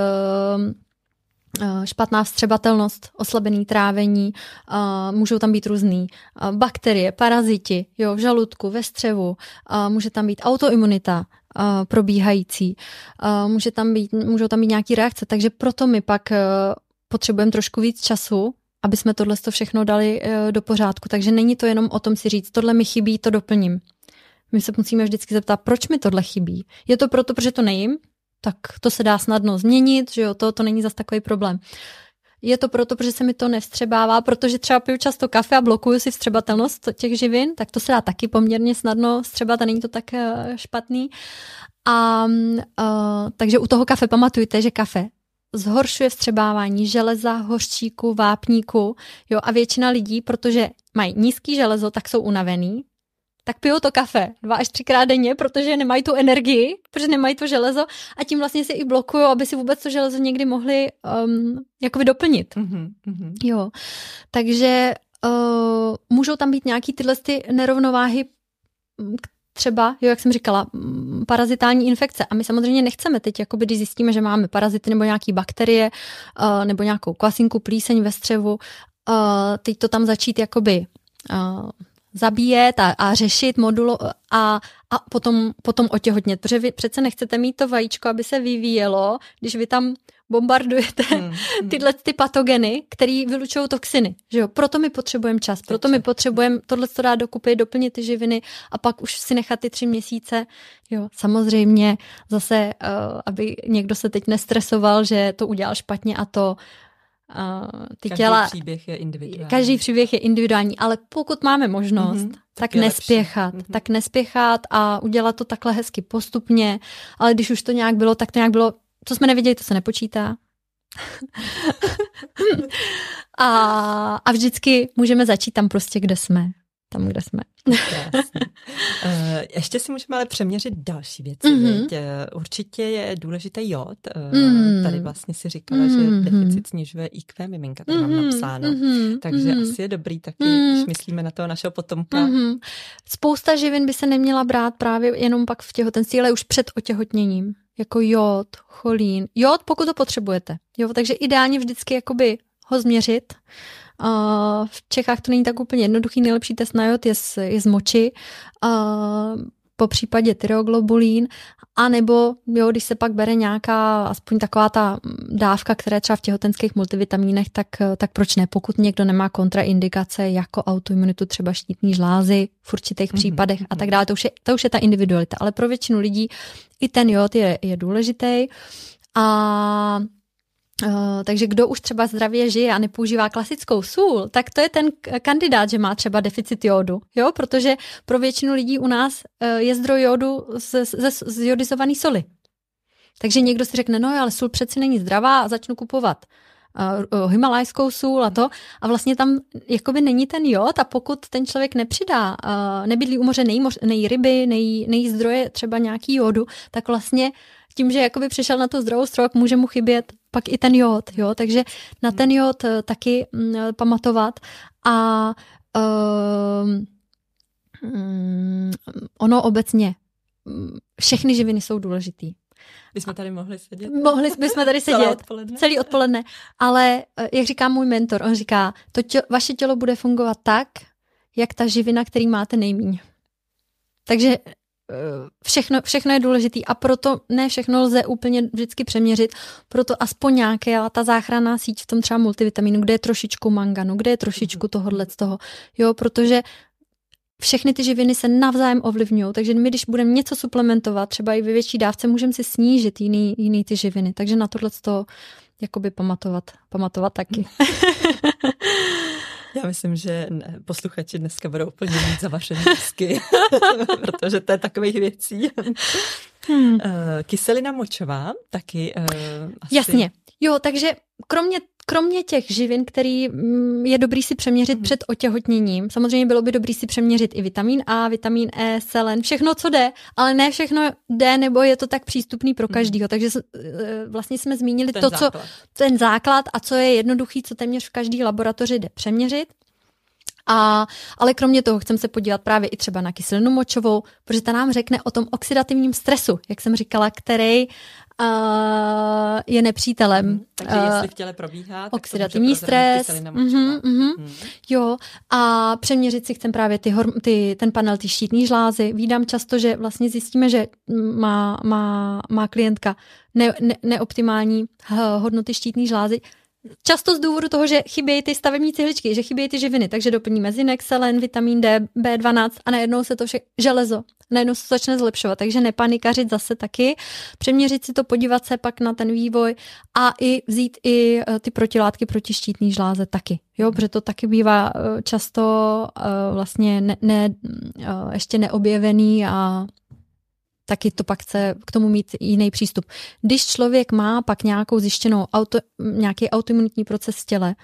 špatná vstřebatelnost, oslabený trávení, eh, můžou tam být různý eh, bakterie, paraziti, jo, v žaludku, ve střevu, může tam být autoimunita probíhající, může tam být, můžou tam být nějaké reakce, takže proto my pak potřebujeme trošku víc času, aby jsme tohle všechno dali do pořádku. Takže není to jenom o tom si říct, tohle mi chybí, to doplním. My se musíme vždycky zeptat, proč mi tohle chybí. Je to proto, protože to nejím, tak to se dá snadno změnit, že jo, to, to není zas takový problém. Je to proto, protože se mi to nevstřebává, protože třeba piju často kafe a blokuju si vstřebatelnost těch živin, tak to se dá taky poměrně snadno vstřebat a není to tak eh, špatný. A uh, takže u toho kafe pamatujte, že kafe zhoršuje vstřebávání železa, hořčíku, vápníku, jo, a většina lidí, protože mají nízký železo, tak jsou unavený, tak pijou to kafe dva až třikrát denně, protože nemají tu energii, protože nemají to železo a tím vlastně si i blokují, aby si vůbec to železo někdy mohli um, jakoby doplnit. Mm-hmm. Jo, takže uh, můžou tam být nějaký tyhle ty nerovnováhy, třeba, jo, jak jsem říkala, parazitální infekce. A my samozřejmě nechceme teď, jakoby, když zjistíme, že máme parazity nebo nějaké bakterie, uh, nebo nějakou kvasinku, plíseň ve střevu, uh, teď to tam začít jakoby uh, zabíjet a, a řešit modulo a, a potom, potom otěhotnět, protože vy přece nechcete mít to vajíčko, aby se vyvíjelo, když vy tam bombardujete hmm, hmm. tyhle ty patogeny, které vylučují toxiny. Že jo? Proto my potřebujeme čas, proto my potřebujeme tohle to dát dokupy, doplnit ty živiny a pak už si nechat ty tři měsíce. Jo, samozřejmě zase, uh, aby někdo se teď nestresoval, že to udělal špatně a to Uh, ty každý těla, příběh je individuální. Každý příběh je individuální, ale pokud máme možnost, mm-hmm, tak, tak nespěchat. Mm-hmm. Tak nespěchat a udělat to takhle hezky postupně, ale když už to nějak bylo, tak to nějak bylo, co jsme neviděli, to se nepočítá. a, a vždycky můžeme začít tam prostě, kde jsme tam, kde jsme. Jasně. Uh, ještě si můžeme ale přeměřit další věci. Mm-hmm. Určitě je důležitý jod. Mm-hmm. Tady vlastně si říkala, mm-hmm. že deficit snižuje IQ miminka, tady mm-hmm. mám napsáno. Mm-hmm. Takže mm-hmm. asi je dobrý taky, mm-hmm. když myslíme na toho našeho potomka. Mm-hmm. Spousta živin by se neměla brát právě jenom pak v těhotenství, ale už před otěhotněním. Jako jod, cholín. Jod, pokud to potřebujete. Jo, takže ideálně vždycky jakoby ho změřit v Čechách to není tak úplně jednoduchý. Nejlepší test na jod je z, je z moči, po případě tyroglobulín, a nebo jo, když se pak bere nějaká, aspoň taková ta dávka, která je třeba v těhotenských multivitamínech, tak, tak proč ne, pokud někdo nemá kontraindikace jako autoimunitu, třeba štítní žlázy v určitých mm-hmm. případech a tak dále, to už, je, to už je ta individualita, ale pro většinu lidí i ten jod je, je důležitý. A Uh, takže kdo už třeba zdravě žije a nepoužívá klasickou sůl, tak to je ten kandidát, že má třeba deficit jodu, jo, protože pro většinu lidí u nás uh, je zdroj jodu z, z, z jodizované soli. Takže někdo si řekne, no ale sůl přeci není zdravá a začnu kupovat uh, himalajskou sůl a to a vlastně tam jakoby není ten jod a pokud ten člověk nepřidá, nebydlí u moře, nejí, moř, nejí ryby, nejí, nejí zdroje třeba nějaký jodu, tak vlastně tím, že jakoby přišel na tu zdravou strok, může mu chybět pak i ten jod, jo, takže na ten jod eh, taky mm, pamatovat a um, ono obecně mm, všechny živiny jsou důležitý. My jsme tady mohli sedět. Mohli jsme tady sedět celý odpoledne. celý odpoledne, ale eh, jak říká můj mentor, on říká, to tě, vaše tělo bude fungovat tak, jak ta živina, který máte nejmíň. Takže všechno, všechno je důležitý a proto ne všechno lze úplně vždycky přeměřit, proto aspoň nějaké ta záchranná síť v tom třeba multivitamínu, kde je trošičku manganu, kde je trošičku mhm. tohohle z toho, jo, protože všechny ty živiny se navzájem ovlivňují, takže my, když budeme něco suplementovat, třeba i ve větší dávce, můžeme si snížit jiný, jiný ty živiny, takže na tohle to jakoby pamatovat, pamatovat taky. Já myslím, že posluchači dneska budou úplně mít zavařené protože to je takových věcí. Hmm. Eh, kyselina močová taky uh, asi... Jasně. Jo, takže kromě kromě těch živin, který mm, je dobrý si přeměřit mm. před otěhotněním, samozřejmě bylo by dobrý si přeměřit i vitamin A, vitamin E, selen, všechno, co jde, ale ne všechno jde, nebo je to tak přístupný pro mhm. každýho. Takže eh, vlastně jsme zmínili ten to, základ. co ten základ a co je jednoduchý, co téměř v každé laboratoři jde přeměřit. A, ale kromě toho chcem se podívat právě i třeba na kyselinu močovou, protože ta nám řekne o tom oxidativním stresu, jak jsem říkala, který uh, je nepřítelem. Hmm, takže uh, jestli v těle probíhá, oxidativní stres. Mm-hmm, mm-hmm, hmm. Jo, a přeměřit si chcem právě ty, ty, ten panel, ty štítní žlázy. Vídám často, že vlastně zjistíme, že má, má, má klientka ne, ne, neoptimální hodnoty štítní žlázy, Často z důvodu toho, že chybějí ty stavební cihličky, že chybějí ty živiny, takže doplníme zinek, selen, vitamin D, B12 a najednou se to vše, železo, najednou se to začne zlepšovat, takže nepanikařit zase taky, přeměřit si to, podívat se pak na ten vývoj a i vzít i eh, ty protilátky proti štítný žláze taky, jo, protože to taky bývá eh, často uh, vlastně ne, ne, ještě neobjevený a taky to pak chce k tomu mít jiný přístup. Když člověk má pak nějakou zjištěnou auto, nějaký autoimunitní proces v těle,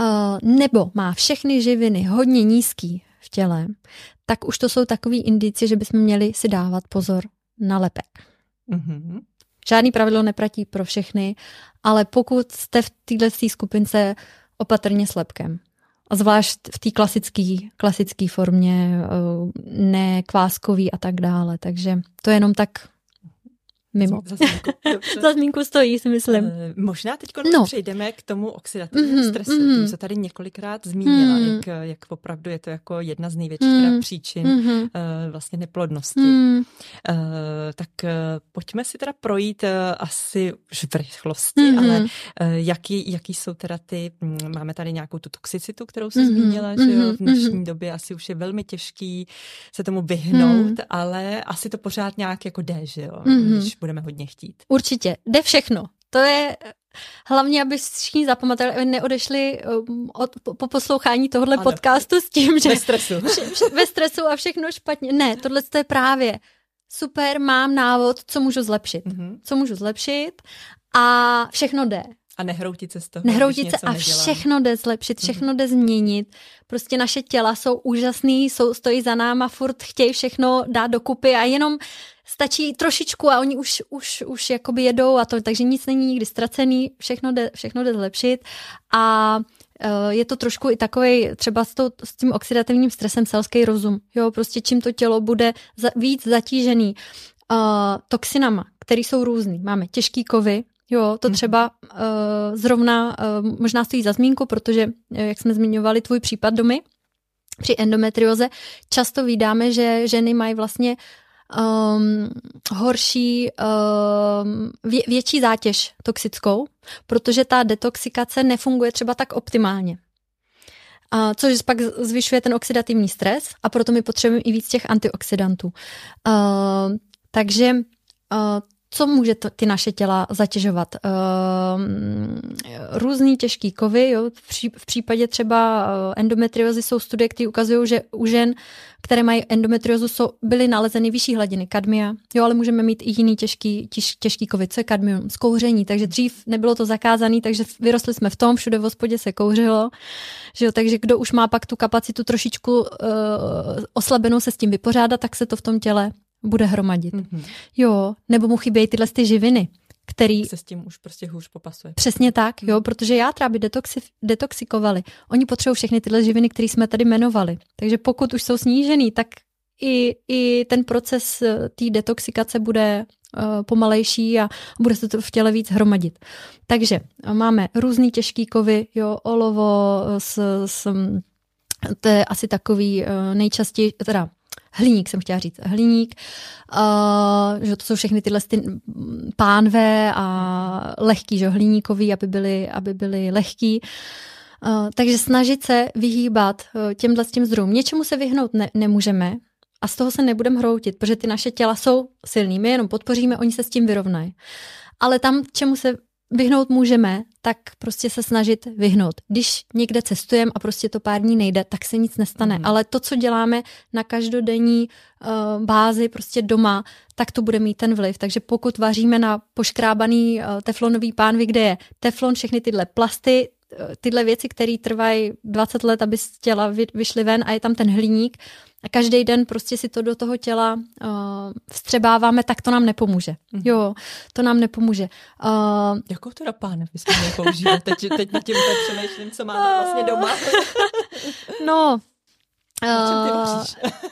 uh, nebo má všechny živiny hodně nízký v těle, tak už to jsou takový indici, že bychom měli si dávat pozor na lepek. Mm-hmm. Žádný pravidlo neplatí pro všechny, ale pokud jste v této skupince opatrně s lepkem, a zvlášť v té klasické klasický formě, eh, ne kváskový a tak dále. Takže to je jenom tak mimo. Za zmínku, Za zmínku stojí, si myslím. Uh, možná teď no. přejdeme k tomu oxidativnímu mm-hmm, stresu. Mm-hmm. Tím se tady několikrát zmínila, mm-hmm. jak, jak opravdu je to jako jedna z největších mm-hmm. příčin mm-hmm. uh, vlastně neplodnosti. Mm-hmm. Uh, tak uh, pojďme si teda projít uh, asi už v rychlosti, mm-hmm. ale uh, jaký, jaký jsou teda ty, um, máme tady nějakou tu toxicitu, kterou jsi mm-hmm. zmínila, že jo, v dnešní mm-hmm. době asi už je velmi těžký se tomu vyhnout, mm-hmm. ale asi to pořád nějak jako jde, že jo, mm-hmm. Budeme hodně chtít. Určitě, jde všechno. To je hlavně, aby všichni zapamatovali, aby neodešli um, od, po poslouchání tohohle ano. podcastu s tím, že... Ve stresu. ve stresu a všechno špatně. Ne, tohle je právě super, mám návod, co můžu zlepšit. Mm-hmm. Co můžu zlepšit a všechno jde. A nehroutit se z toho. Nehroutit se a nedělám. všechno jde zlepšit, všechno mm-hmm. jde změnit. Prostě naše těla jsou úžasný, jsou, stojí za náma, furt chtějí všechno dát dokupy a jenom stačí trošičku a oni už, už, už jakoby jedou a to, takže nic není nikdy ztracený, všechno jde, všechno jde zlepšit a eh, je to trošku i takový třeba s, to, s tím oxidativním stresem selský rozum. Jo, prostě čím to tělo bude za, víc zatížený uh, toxinama, které jsou různý. Máme těžký kovy, Jo, to mhm. třeba uh, zrovna uh, možná stojí za zmínku, protože, jak jsme zmiňovali tvůj případ domy, při endometrioze často vydáme, že ženy mají vlastně um, horší, um, vě, větší zátěž toxickou, protože ta detoxikace nefunguje třeba tak optimálně. Uh, což pak zvyšuje ten oxidativní stres a proto my potřebujeme i víc těch antioxidantů. Uh, takže uh, co může to, ty naše těla zatěžovat? Uh, různý těžký kovy, jo? V, pří, v případě třeba uh, endometriozy jsou studie, které ukazují, že u žen, které mají endometriozu, jsou, byly nalezeny vyšší hladiny kadmia, jo, ale můžeme mít i jiný těžký, těž, těžký kovy, co je kadmium, zkouření, takže dřív nebylo to zakázané, takže vyrostli jsme v tom, všude v hospodě se kouřilo, že jo, takže kdo už má pak tu kapacitu trošičku uh, oslabenou se s tím vypořádat, tak se to v tom těle bude hromadit. Mm-hmm. Jo, nebo mu chybějí tyhle ty živiny, který... Se s tím už prostě hůř popasuje. Přesně tak, jo, protože játra by detoxi, detoxikovali. Oni potřebují všechny tyhle živiny, které jsme tady jmenovali. Takže pokud už jsou snížený, tak i, i ten proces eh, té detoxikace bude uh, pomalejší a bude se to v těle víc hromadit. Takže máme různý těžký kovy, jo, olovo s, s to je asi takový nejčastější, teda hliník jsem chtěla říct, hliník, uh, že to jsou všechny tyhle ty pánve a lehký, že hliníkový, aby byly, aby byly lehký. Uh, takže snažit se vyhýbat uh, těmhle s tím zdrojům. Něčemu se vyhnout ne, nemůžeme a z toho se nebudeme hroutit, protože ty naše těla jsou silný, my jenom podpoříme, oni se s tím vyrovnají. Ale tam, čemu se vyhnout můžeme, tak prostě se snažit vyhnout. Když někde cestujeme a prostě to pár dní nejde, tak se nic nestane. Mm. Ale to, co děláme na každodenní uh, bázi prostě doma, tak to bude mít ten vliv. Takže pokud vaříme na poškrábaný uh, teflonový pánvi, kde je teflon, všechny tyhle plasty, uh, tyhle věci, které trvají 20 let, aby z těla vyšly ven a je tam ten hliník, a každý den prostě si to do toho těla uh, vstřebáváme, tak to nám nepomůže. Mm. Jo, to nám nepomůže. Uh, Jakou teda pánev bychom měli používat? Teď, teď na tím přemýšlím, co máme vlastně doma. no, Uh,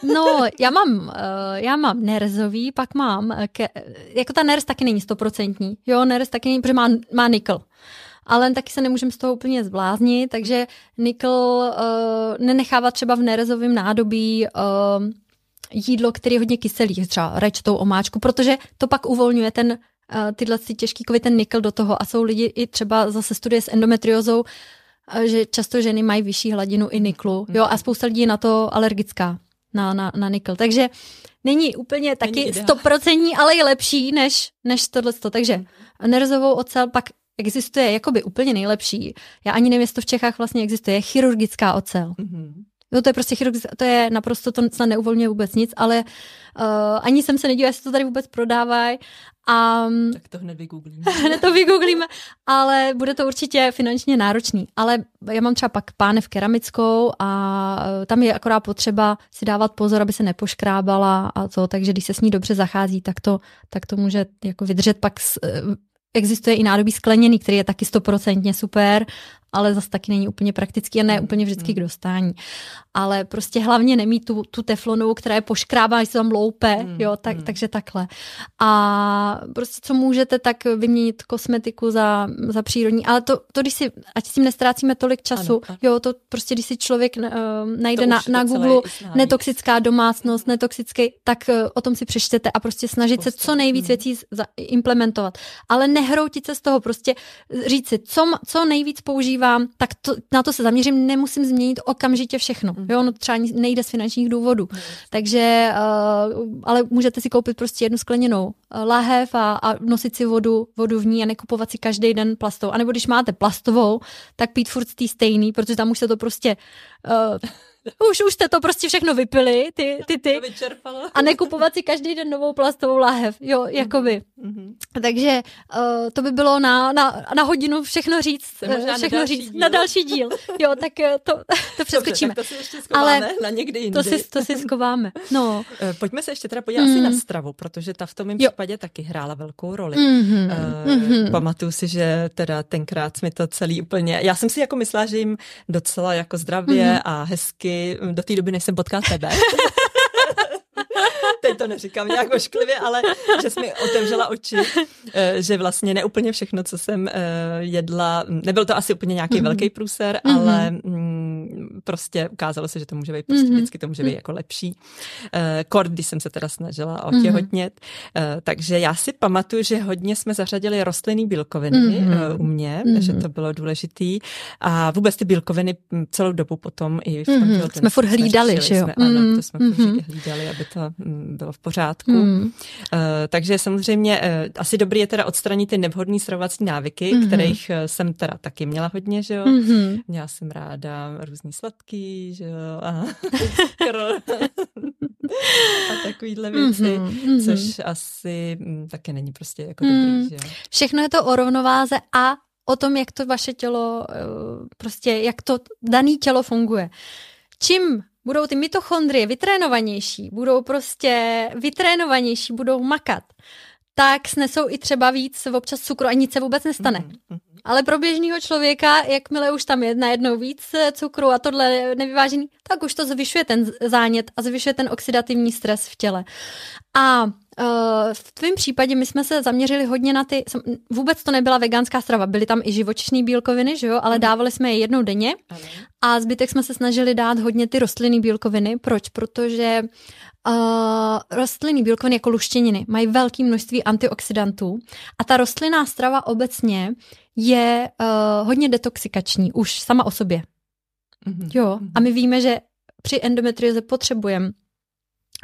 no, já mám, uh, já mám nerzový, pak mám, ke, jako ta nerz taky není stoprocentní, jo, nerz taky není, protože má, má nikl ale taky se nemůžeme z toho úplně zbláznit, takže nikl uh, nenechávat třeba v nerezovém nádobí uh, jídlo, který je hodně kyselý, třeba rečtou omáčku, protože to pak uvolňuje ten uh, tyhle ty těžký kovy, ten nikl do toho. A jsou lidi i třeba zase studie s endometriozou, uh, že často ženy mají vyšší hladinu i niklu, jo, a spousta lidí je na to alergická, na, na, na nikl. Takže není úplně taky stoprocentní, ale je lepší než, než tohle. Takže nerezovou ocel, pak existuje jakoby úplně nejlepší. Já ani nevím, jestli to v Čechách vlastně existuje, chirurgická ocel. Mm-hmm. Jo, to je prostě chirurg, to je naprosto, to snad neuvolňuje vůbec nic, ale uh, ani jsem se nedívala, jestli to tady vůbec prodávají. A, tak to hned vygooglíme. hned to vygooglíme, ale bude to určitě finančně náročný. Ale já mám třeba pak pánev keramickou a eh, tam je akorát potřeba si dávat pozor, aby se nepoškrábala a to, takže když se s ní dobře zachází, tak to, tak to může jako vydržet pak s, eh, Existuje i nádobí skleněný, který je taky stoprocentně super ale zase taky není úplně praktický a ne hmm, úplně vždycky k hmm. dostání. Ale prostě hlavně nemít tu, tu teflonovou, která je poškrábá, když se tam loupe, mm, jo, tak, mm. takže takhle. A prostě co můžete, tak vyměnit kosmetiku za, za přírodní, ale to, to, když si, ať s tím nestrácíme tolik času, ano, jo, to prostě, když si člověk uh, najde na, na Google netoxická domácnost, netoxický, tak uh, o tom si přečtete a prostě snažit prostě. se co nejvíc mm. věcí implementovat. Ale nehroutit se z toho, prostě říct si, co, co nejvíc používá používám, tak to, na to se zaměřím, nemusím změnit okamžitě všechno. Mm. Jo, no třeba nejde z finančních důvodů. Mm. Takže, uh, ale můžete si koupit prostě jednu skleněnou uh, lahev a, a nosit si vodu, vodu v ní a nekupovat si každý den plastovou. A nebo když máte plastovou, tak pít furt tý stejný, protože tam už se to prostě uh, už, už jste to prostě všechno vypili, ty, ty, ty. A nekupovat si každý den novou plastovou láhev, jo, mhm, jakoby. Mm-hmm. Takže uh, to by bylo na, na, na hodinu všechno říct, všechno na říct díl. na další díl. Jo, tak uh, to, to přeskočíme. Dobře, tak to si ještě Ale na někdy jindy. To si, to si skováme, no. Pojďme se ještě teda podívat mm. asi na stravu, protože ta v tom mém případě taky hrála velkou roli. Mm-hmm. Uh, mm-hmm. Pamatuju si, že teda tenkrát mi to celý úplně, já jsem si jako myslela, že jim docela jako zdravě mm-hmm. a hezky do té doby, než jsem potkal tebe. Teď to neříkám nějak ošklivě, ale že jsi mi otevřela oči, eh, že vlastně neúplně všechno, co jsem eh, jedla, nebyl to asi úplně nějaký mm-hmm. velký průser, mm-hmm. ale mm, prostě ukázalo se, že to může být prostě mm-hmm. vždycky to může být jako lepší. Eh, kord, když jsem se teda snažila otěhotnět. Mm-hmm. Takže já si pamatuju, že hodně jsme zařadili rostlinný bílkoviny mm-hmm. u mě, mm-hmm. že to bylo důležitý. A vůbec ty bílkoviny hm, celou dobu potom i v tom mm-hmm. Jsme furt hlídali, že jo? Jsme, ano, to jsme mm-hmm. hlídali, aby to hm, bylo v pořádku. Mm. Uh, takže samozřejmě uh, asi dobrý je teda odstranit ty nevhodné stravovací návyky, mm-hmm. kterých uh, jsem teda taky měla hodně, že jo. Mm-hmm. Měla jsem ráda různý sladký, že jo, a a takovýhle věci, mm-hmm. což asi m, taky není prostě jako mm. dobrý, že jo. Všechno je to o rovnováze a o tom, jak to vaše tělo, prostě jak to dané tělo funguje. Čím budou ty mitochondrie vytrénovanější, budou prostě vytrénovanější, budou makat, tak snesou i třeba víc občas cukru a nic se vůbec nestane. Mm-hmm. Ale pro běžného člověka, jakmile už tam je najednou víc eh, cukru a tohle nevyvážený, tak už to zvyšuje ten zánět a zvyšuje ten oxidativní stres v těle. A uh, v tvém případě my jsme se zaměřili hodně na ty, vůbec to nebyla veganská strava, byly tam i živočišné bílkoviny, že jo, ale mhm. dávali jsme je jednou denně a zbytek jsme se snažili dát hodně ty rostlinné bílkoviny. Proč? Protože Uh, rostlinný bílkoviny jako luštěniny mají velké množství antioxidantů a ta rostlinná strava obecně je uh, hodně detoxikační už sama o sobě. Mm-hmm. Jo, a my víme, že při endometrioze potřebujeme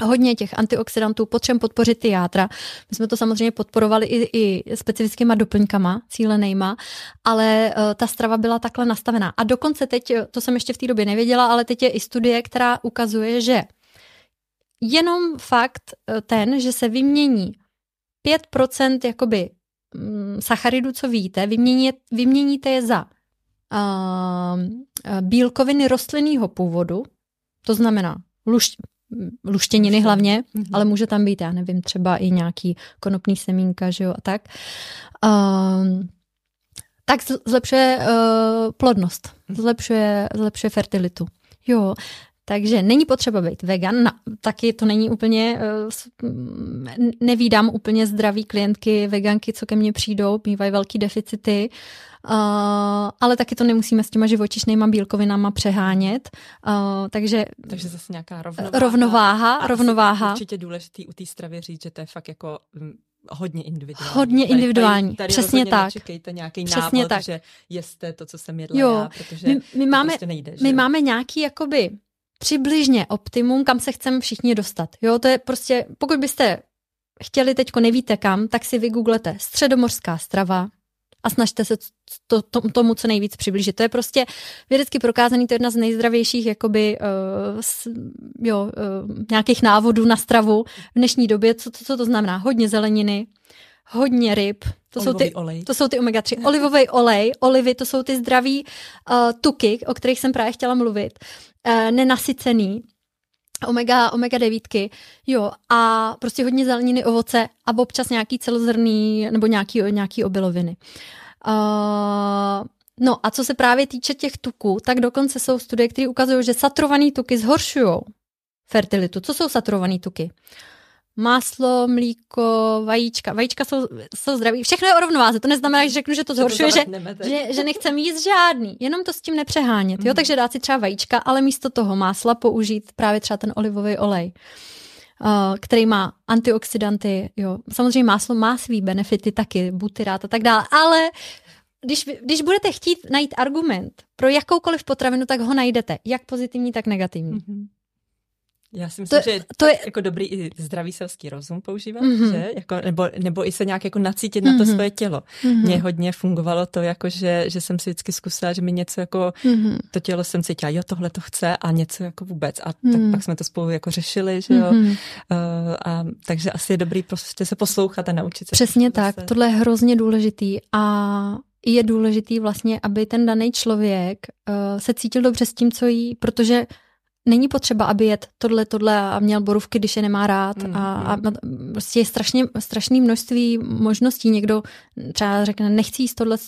hodně těch antioxidantů, potřebujeme podpořit ty játra. My jsme to samozřejmě podporovali i, i specifickýma doplňkama, cílenejma, ale uh, ta strava byla takhle nastavená. A dokonce teď, to jsem ještě v té době nevěděla, ale teď je i studie, která ukazuje, že jenom fakt eh, ten, že se vymění 5% jakoby mm, sacharidů, co víte, vymění, vyměníte je za uh, bílkoviny rostlinného původu, to znamená luš, luštěniny hlavně, mm-hmm. ale může tam být, já nevím, třeba i nějaký konopný semínka, že jo, a tak. Uh, tak zlepšuje uh, plodnost, mhm. zlepšuje, zlepšuje fertilitu. Jo, takže není potřeba být vegan, na, taky to není úplně, eh, nevídám úplně zdraví klientky, veganky, co ke mně přijdou, mývají velký deficity, uh, ale taky to nemusíme s těma živočišnýma bílkovinama přehánět, uh, takže... Takže zase nějaká rovnováha. Rovnováha, a rovnováha. Určitě důležitý u té stravy říct, že to je fakt jako mm, hodně individuální. Hodně individuální, tady, tady přesně tak. Nečekejte nějaký přesně návod, tak. že jeste to, co jsem jedla jo, já, protože my, my máme, prostě nejde. My máme nějaký jakoby přibližně optimum, kam se chceme všichni dostat. Jo, to je prostě, pokud byste chtěli teďko nevíte kam, tak si vygooglete středomořská strava a snažte se to, to, tomu co nejvíc přiblížit. To je prostě vědecky prokázaný, to je jedna z nejzdravějších jakoby, uh, s, jo, uh, nějakých návodů na stravu v dnešní době. Co, co, co to znamená? Hodně zeleniny, hodně ryb, to jsou, ty, olej. to jsou ty omega-3. Olivový olej, olivy, to jsou ty zdraví uh, tuky, o kterých jsem právě chtěla mluvit. Uh, nenasycený, omega, omega devítky, jo, a prostě hodně zeleniny, ovoce a občas nějaký celozrný nebo nějaký, nějaký obiloviny. Uh, no a co se právě týče těch tuků, tak dokonce jsou studie, které ukazují, že saturované tuky zhoršují fertilitu. Co jsou saturované tuky? Máslo, mlíko, vajíčka. Vajíčka jsou, jsou zdraví. Všechno je o rovnováze. To neznamená, že řeknu, že to zhoršuje, že, že, že nechcem jíst žádný. Jenom to s tím nepřehánět. Jo? Mm. Takže dát si třeba vajíčka, ale místo toho másla použít právě třeba ten olivový olej. Uh, který má antioxidanty, jo. Samozřejmě máslo má svý benefity taky, butyrát a tak dále, ale když, když budete chtít najít argument pro jakoukoliv potravinu, tak ho najdete, jak pozitivní, tak negativní. Mm-hmm. Já si myslím, to, že to je jako dobrý i zdravý selský rozum používat, mm-hmm. že? Jako, nebo, nebo i se nějak jako nacítit mm-hmm. na to mhm. svoje tělo. Mm-hmm. Mně hodně fungovalo to, jako že, že jsem si vždycky zkusila, že mi něco jako, mm-hmm. to tělo jsem cítila, jo, tohle to chce a něco jako vůbec. A mm-hmm. tak mhm. pak jsme to spolu jako řešili, že jo. Mm-hmm. Uh, a, takže asi je dobrý prostě se poslouchat a naučit se. Přesně tak, se... tohle je hrozně důležitý a je důležitý vlastně, aby ten daný člověk uh, se cítil dobře s tím, co jí, protože není potřeba, aby jet tohle, tohle a měl borůvky, když je nemá rád mm, a, a mm. prostě je strašně, strašné množství možností. Někdo třeba řekne, nechci jíst tohle,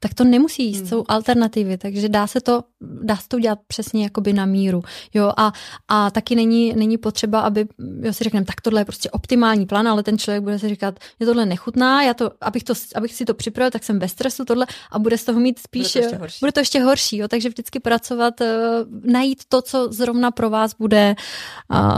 tak to nemusí jíst, hmm. jsou alternativy, takže dá se to, dá se to udělat přesně jakoby na míru, jo, a, a taky není, není potřeba, aby, jo, si řekneme, tak tohle je prostě optimální plán, ale ten člověk bude si říkat, je tohle nechutná, já to, abych, to, abych si to připravil, tak jsem bez stresu tohle a bude z toho mít spíš, bude to ještě horší, bude to ještě horší jo, takže vždycky pracovat, uh, najít to, co zrovna pro vás bude.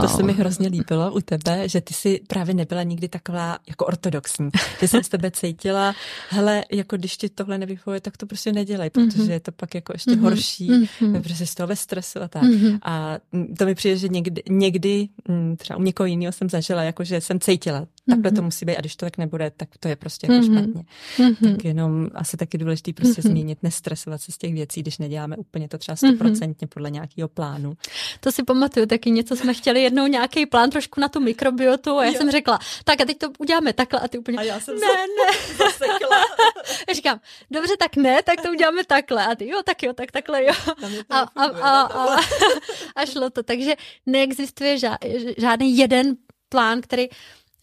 To se mi hrozně líbilo u tebe, že ty si právě nebyla nikdy taková jako ortodoxní. Ty jsem z tebe cítila, hele, jako když ti tohle nevyhovuje, funguje, tak to prostě nedělej, protože mm-hmm. je to pak jako ještě mm-hmm. horší, mm-hmm. protože z toho ve stresu a tak. Mm-hmm. A to mi přijde, že někdy, někdy mm, třeba u někoho jiného jsem zažila, jako že jsem cítila, takhle mm-hmm. to musí být a když to tak nebude, tak to je prostě jako mm-hmm. špatně. Mm-hmm. Tak jenom asi taky důležité prostě mm-hmm. změnit, nestresovat se z těch věcí, když neděláme úplně to třeba mhm. stoprocentně podle nějakého plánu. To si pamatuju, taky něco jsme chtěli jednou nějaký plán trošku na tu mikrobiotu a já jo. jsem řekla, tak a teď to uděláme takhle a ty úplně, a já jsem ne, ne. zasekla. já říkám, dobře, tak ne, tak to uděláme takhle a ty jo, tak jo, tak takhle jo. A, a, a, a, a šlo to, takže neexistuje žádný jeden plán, který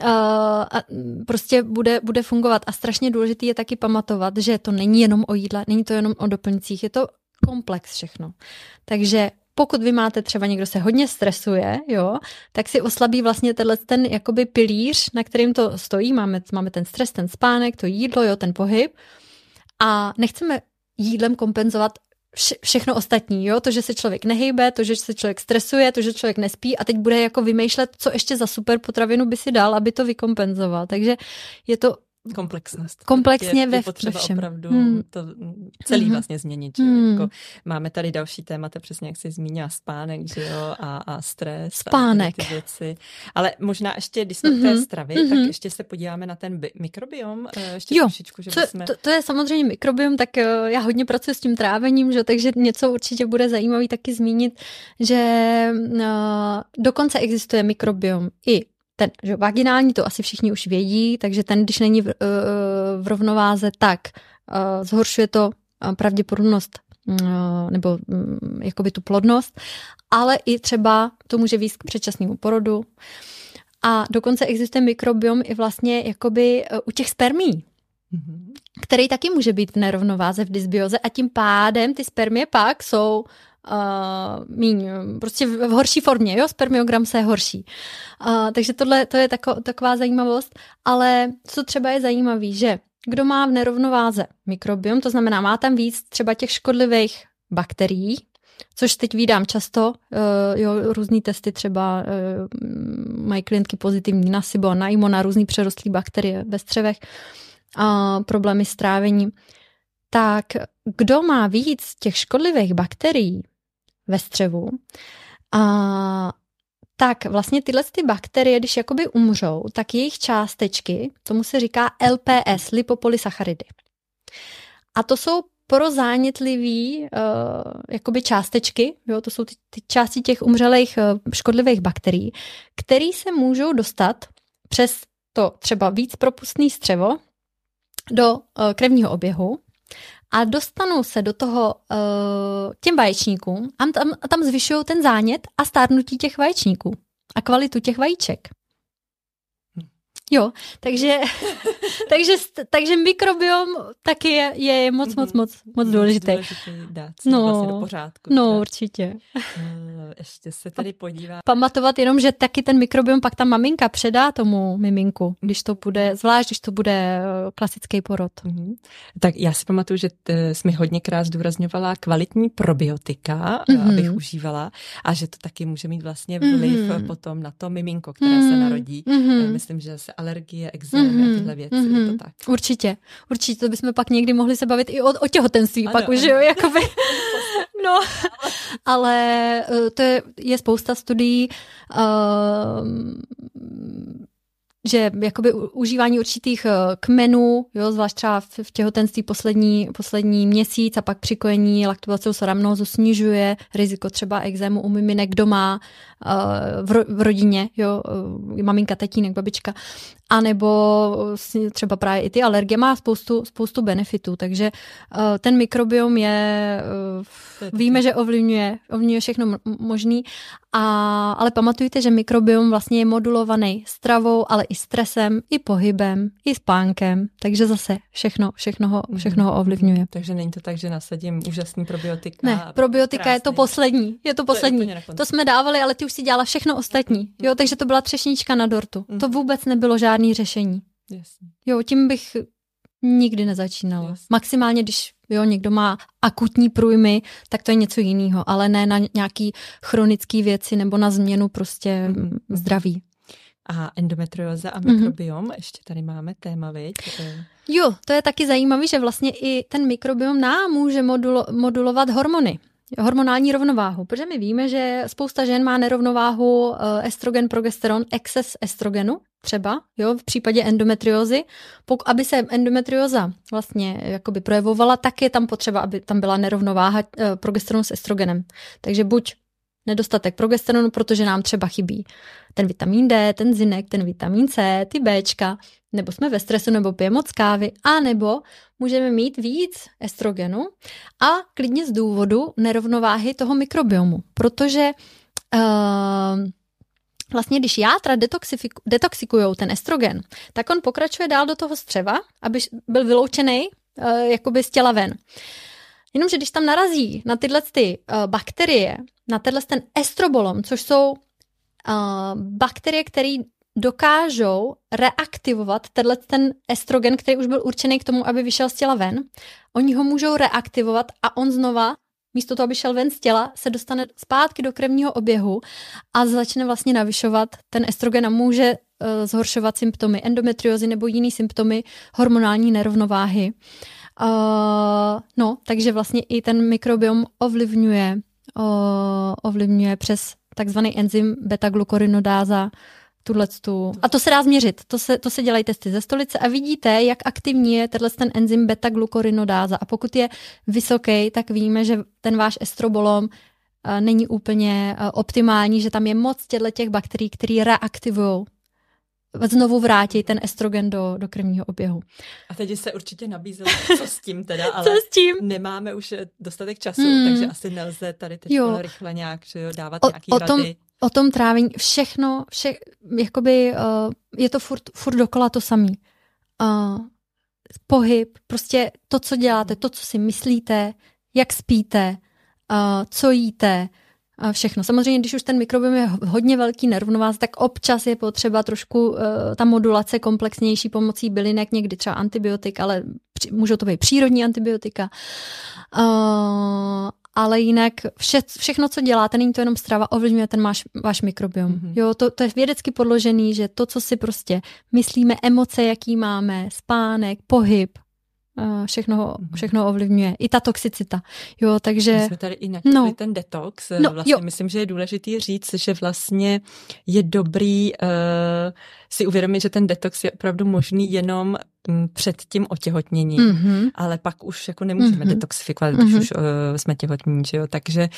uh, prostě bude, bude fungovat. A strašně důležitý je taky pamatovat, že to není jenom o jídle, není to jenom o doplňcích, je to komplex všechno. Takže pokud vy máte třeba někdo se hodně stresuje, jo, tak si oslabí vlastně tenhle ten jakoby pilíř, na kterým to stojí. Máme, máme ten stres, ten spánek, to jídlo, jo, ten pohyb. A nechceme jídlem kompenzovat vše, všechno ostatní, jo, to, že se člověk nehejbe, to, že se člověk stresuje, to, že člověk nespí a teď bude jako vymýšlet, co ještě za super potravinu by si dal, aby to vykompenzoval. Takže je to komplexnost. Komplexně je, ve, je potřeba ve všem. opravdu hmm. to celý hmm. vlastně změnit. Že? Hmm. Jako máme tady další témata, přesně jak jsi zmínila, spánek že jo? A, a stres. Spánek. A ty věci. Ale možná ještě, když jsme mm-hmm. té stravy, mm-hmm. tak mhm. ještě se podíváme na ten bi- mikrobiom. Eh, ještě jo, trošičku, že co, jsme... to, to je samozřejmě mikrobiom, tak uh, já hodně pracuji s tím trávením, že? takže něco určitě bude zajímavý taky zmínit, že uh, dokonce existuje mikrobiom i ten že vaginální, to asi všichni už vědí, takže ten, když není v, eh, v rovnováze, tak uh, zhoršuje to eh, pravděpodobnost uh, nebo um, jakoby tu plodnost, ale i třeba to může výst k předčasnému porodu. A dokonce existuje mikrobiom i vlastně jakoby u těch spermí, mm-hmm. který taky může být v nerovnováze v dysbioze a tím pádem ty spermie pak jsou uh, míň, prostě v, v horší formě, jo, spermiogram se je horší. Uh, takže tohle to je tako, taková zajímavost, ale co třeba je zajímavý, že kdo má v nerovnováze mikrobiom, to znamená, má tam víc třeba těch škodlivých bakterií, což teď vídám často, uh, jo, různý testy třeba uh, mají klientky pozitivní na SIBO, na IMO, na různý přerostlý bakterie ve střevech, uh, problémy s trávením, tak kdo má víc těch škodlivých bakterií ve střevu, a tak vlastně tyhle ty bakterie, když jakoby umřou, tak jejich částečky, tomu se říká LPS, lipopolysacharidy. A to jsou prozánětlivý uh, jakoby částečky, jo, to jsou ty, ty části těch umřelých uh, škodlivých bakterií, které se můžou dostat přes to třeba víc propustný střevo do uh, krevního oběhu a dostanou se do toho uh, těm vaječníkům a tam, tam zvyšují ten zánět a stárnutí těch vaječníků a kvalitu těch vajíček. Jo, takže, takže, takže mikrobiom taky je, je moc, moc, moc, moc důležitý. důležitý dát no, vlastně do pořádku. No, tak. určitě. Eh, ještě se tady podívá. Pamatovat jenom, že taky ten mikrobiom pak ta maminka předá tomu miminku, když to bude, zvlášť když to bude eh, klasický porod. Mm-hmm. Tak já si pamatuju, že t, jsi mi hodněkrát zdůrazňovala kvalitní probiotika, mm-hmm. abych užívala a že to taky může mít vlastně vliv mm-hmm. potom na to miminko, které mm-hmm. se narodí. Mm-hmm. Myslím, že se alergie, exémy mm-hmm. a mhm, tyhle věci. Mm-hmm. Je to mhm. tak. Určitě, určitě, to bychom pak někdy mohli se bavit i o, o těhotenství, ano, pak už jo, jakoby. no, ale eh, to je, je spousta studií, uh, že jakoby užívání určitých eh, kmenů, jo, zvlášť třeba v těhotenství poslední, poslední měsíc a pak přikojení laktovacího soramnózu snižuje riziko třeba exému u miminek doma, eh, v, v rodině, jo, eh, maminka, tatínek, babička, anebo třeba právě i ty alergie má spoustu, spoustu benefitů, takže ten mikrobiom je, víme, že ovlivňuje, ovlivňuje všechno možný, a, ale pamatujte, že mikrobiom vlastně je modulovaný stravou, ale i stresem, i pohybem, i spánkem, takže zase všechno, všechno ho, mhm. všechno ho ovlivňuje. Takže není to tak, že nasadím úžasný probiotika. Ne, probiotika krásný. je to poslední, je to poslední. To, je to jsme dávali, ale ty už si dělala všechno ostatní. Mhm. Jo, takže to byla třešnička na dortu. To mhm. vůbec nebylo žádný řešení. Jasně. Jo, tím bych nikdy nezačínala. Maximálně, když jo, někdo má akutní průjmy, tak to je něco jiného, ale ne na nějaký chronické věci nebo na změnu prostě mm-hmm. zdraví. A endometrioza a mikrobiom, mm-hmm. ještě tady máme téma, viď? Jo, to je taky zajímavé, že vlastně i ten mikrobiom nám může modulo, modulovat hormony hormonální rovnováhu, protože my víme, že spousta žen má nerovnováhu eh, estrogen, progesteron, exces estrogenu třeba, jo, v případě endometriózy. Pok, aby se endometrioza vlastně jakoby projevovala, tak je tam potřeba, aby tam byla nerovnováha eh, progesteronu s estrogenem. Takže buď nedostatek progesteronu, protože nám třeba chybí ten vitamin D, ten zinek, ten vitamin C, ty Bčka, nebo jsme ve stresu, nebo pijeme moc kávy, a nebo můžeme mít víc estrogenu a klidně z důvodu nerovnováhy toho mikrobiomu, protože uh, vlastně když játra detoxikují ten estrogen, tak on pokračuje dál do toho střeva, aby byl vyloučený uh, jakoby z těla ven. Jenomže když tam narazí na tyhle ty, uh, bakterie, na tenhle ten estrobolom, což jsou uh, bakterie, které dokážou reaktivovat tenhle ten estrogen, který už byl určený k tomu, aby vyšel z těla ven. Oni ho můžou reaktivovat a on znova místo toho, aby šel ven z těla, se dostane zpátky do krevního oběhu a začne vlastně navyšovat ten estrogen a může uh, zhoršovat symptomy endometriozy nebo jiný symptomy hormonální nerovnováhy. Uh, no, takže vlastně i ten mikrobiom ovlivňuje, uh, ovlivňuje přes takzvaný enzym beta-glukorinodáza tu. A to se dá změřit. To se, to se dělají testy ze stolice a vidíte, jak aktivní je tenhle ten enzym beta-glukorinodáza. A pokud je vysoký, tak víme, že ten váš estrobolom uh, není úplně uh, optimální, že tam je moc těchto těch bakterií, které reaktivují znovu vrátí ten estrogen do, do krvního oběhu. A teď se určitě nabízelo, co s tím teda, ale co s tím? nemáme už dostatek času, hmm. takže asi nelze tady teď jo. rychle nějak že jo, dávat o, nějaký o rady. Tom, o tom trávení, všechno, vše, jakoby uh, je to furt, furt dokola to samý. Uh, pohyb, prostě to, co děláte, to, co si myslíte, jak spíte, uh, co jíte, všechno. Samozřejmě, když už ten mikrobiom je hodně velký nerovnováz, tak občas je potřeba trošku uh, ta modulace komplexnější pomocí bylinek, někdy třeba antibiotik, ale můžou to být přírodní antibiotika. Uh, ale jinak vše, všechno, co děláte, není to jenom strava, ovlivňuje ten váš, váš mikrobiom. Mm-hmm. Jo, to, to je vědecky podložený, že to, co si prostě myslíme, emoce, jaký máme, spánek, pohyb, všechno, všechno ovlivňuje. I ta toxicita. Jo, takže... My jsme tady i no. ten detox. No, vlastně jo. myslím, že je důležitý říct, že vlastně je dobrý uh, si uvědomit, že ten detox je opravdu možný jenom před tím otěhotněním, mm-hmm. ale pak už jako nemůžeme mm-hmm. detoxifikovat, když mm-hmm. už uh, jsme těhotní, že jo? Takže,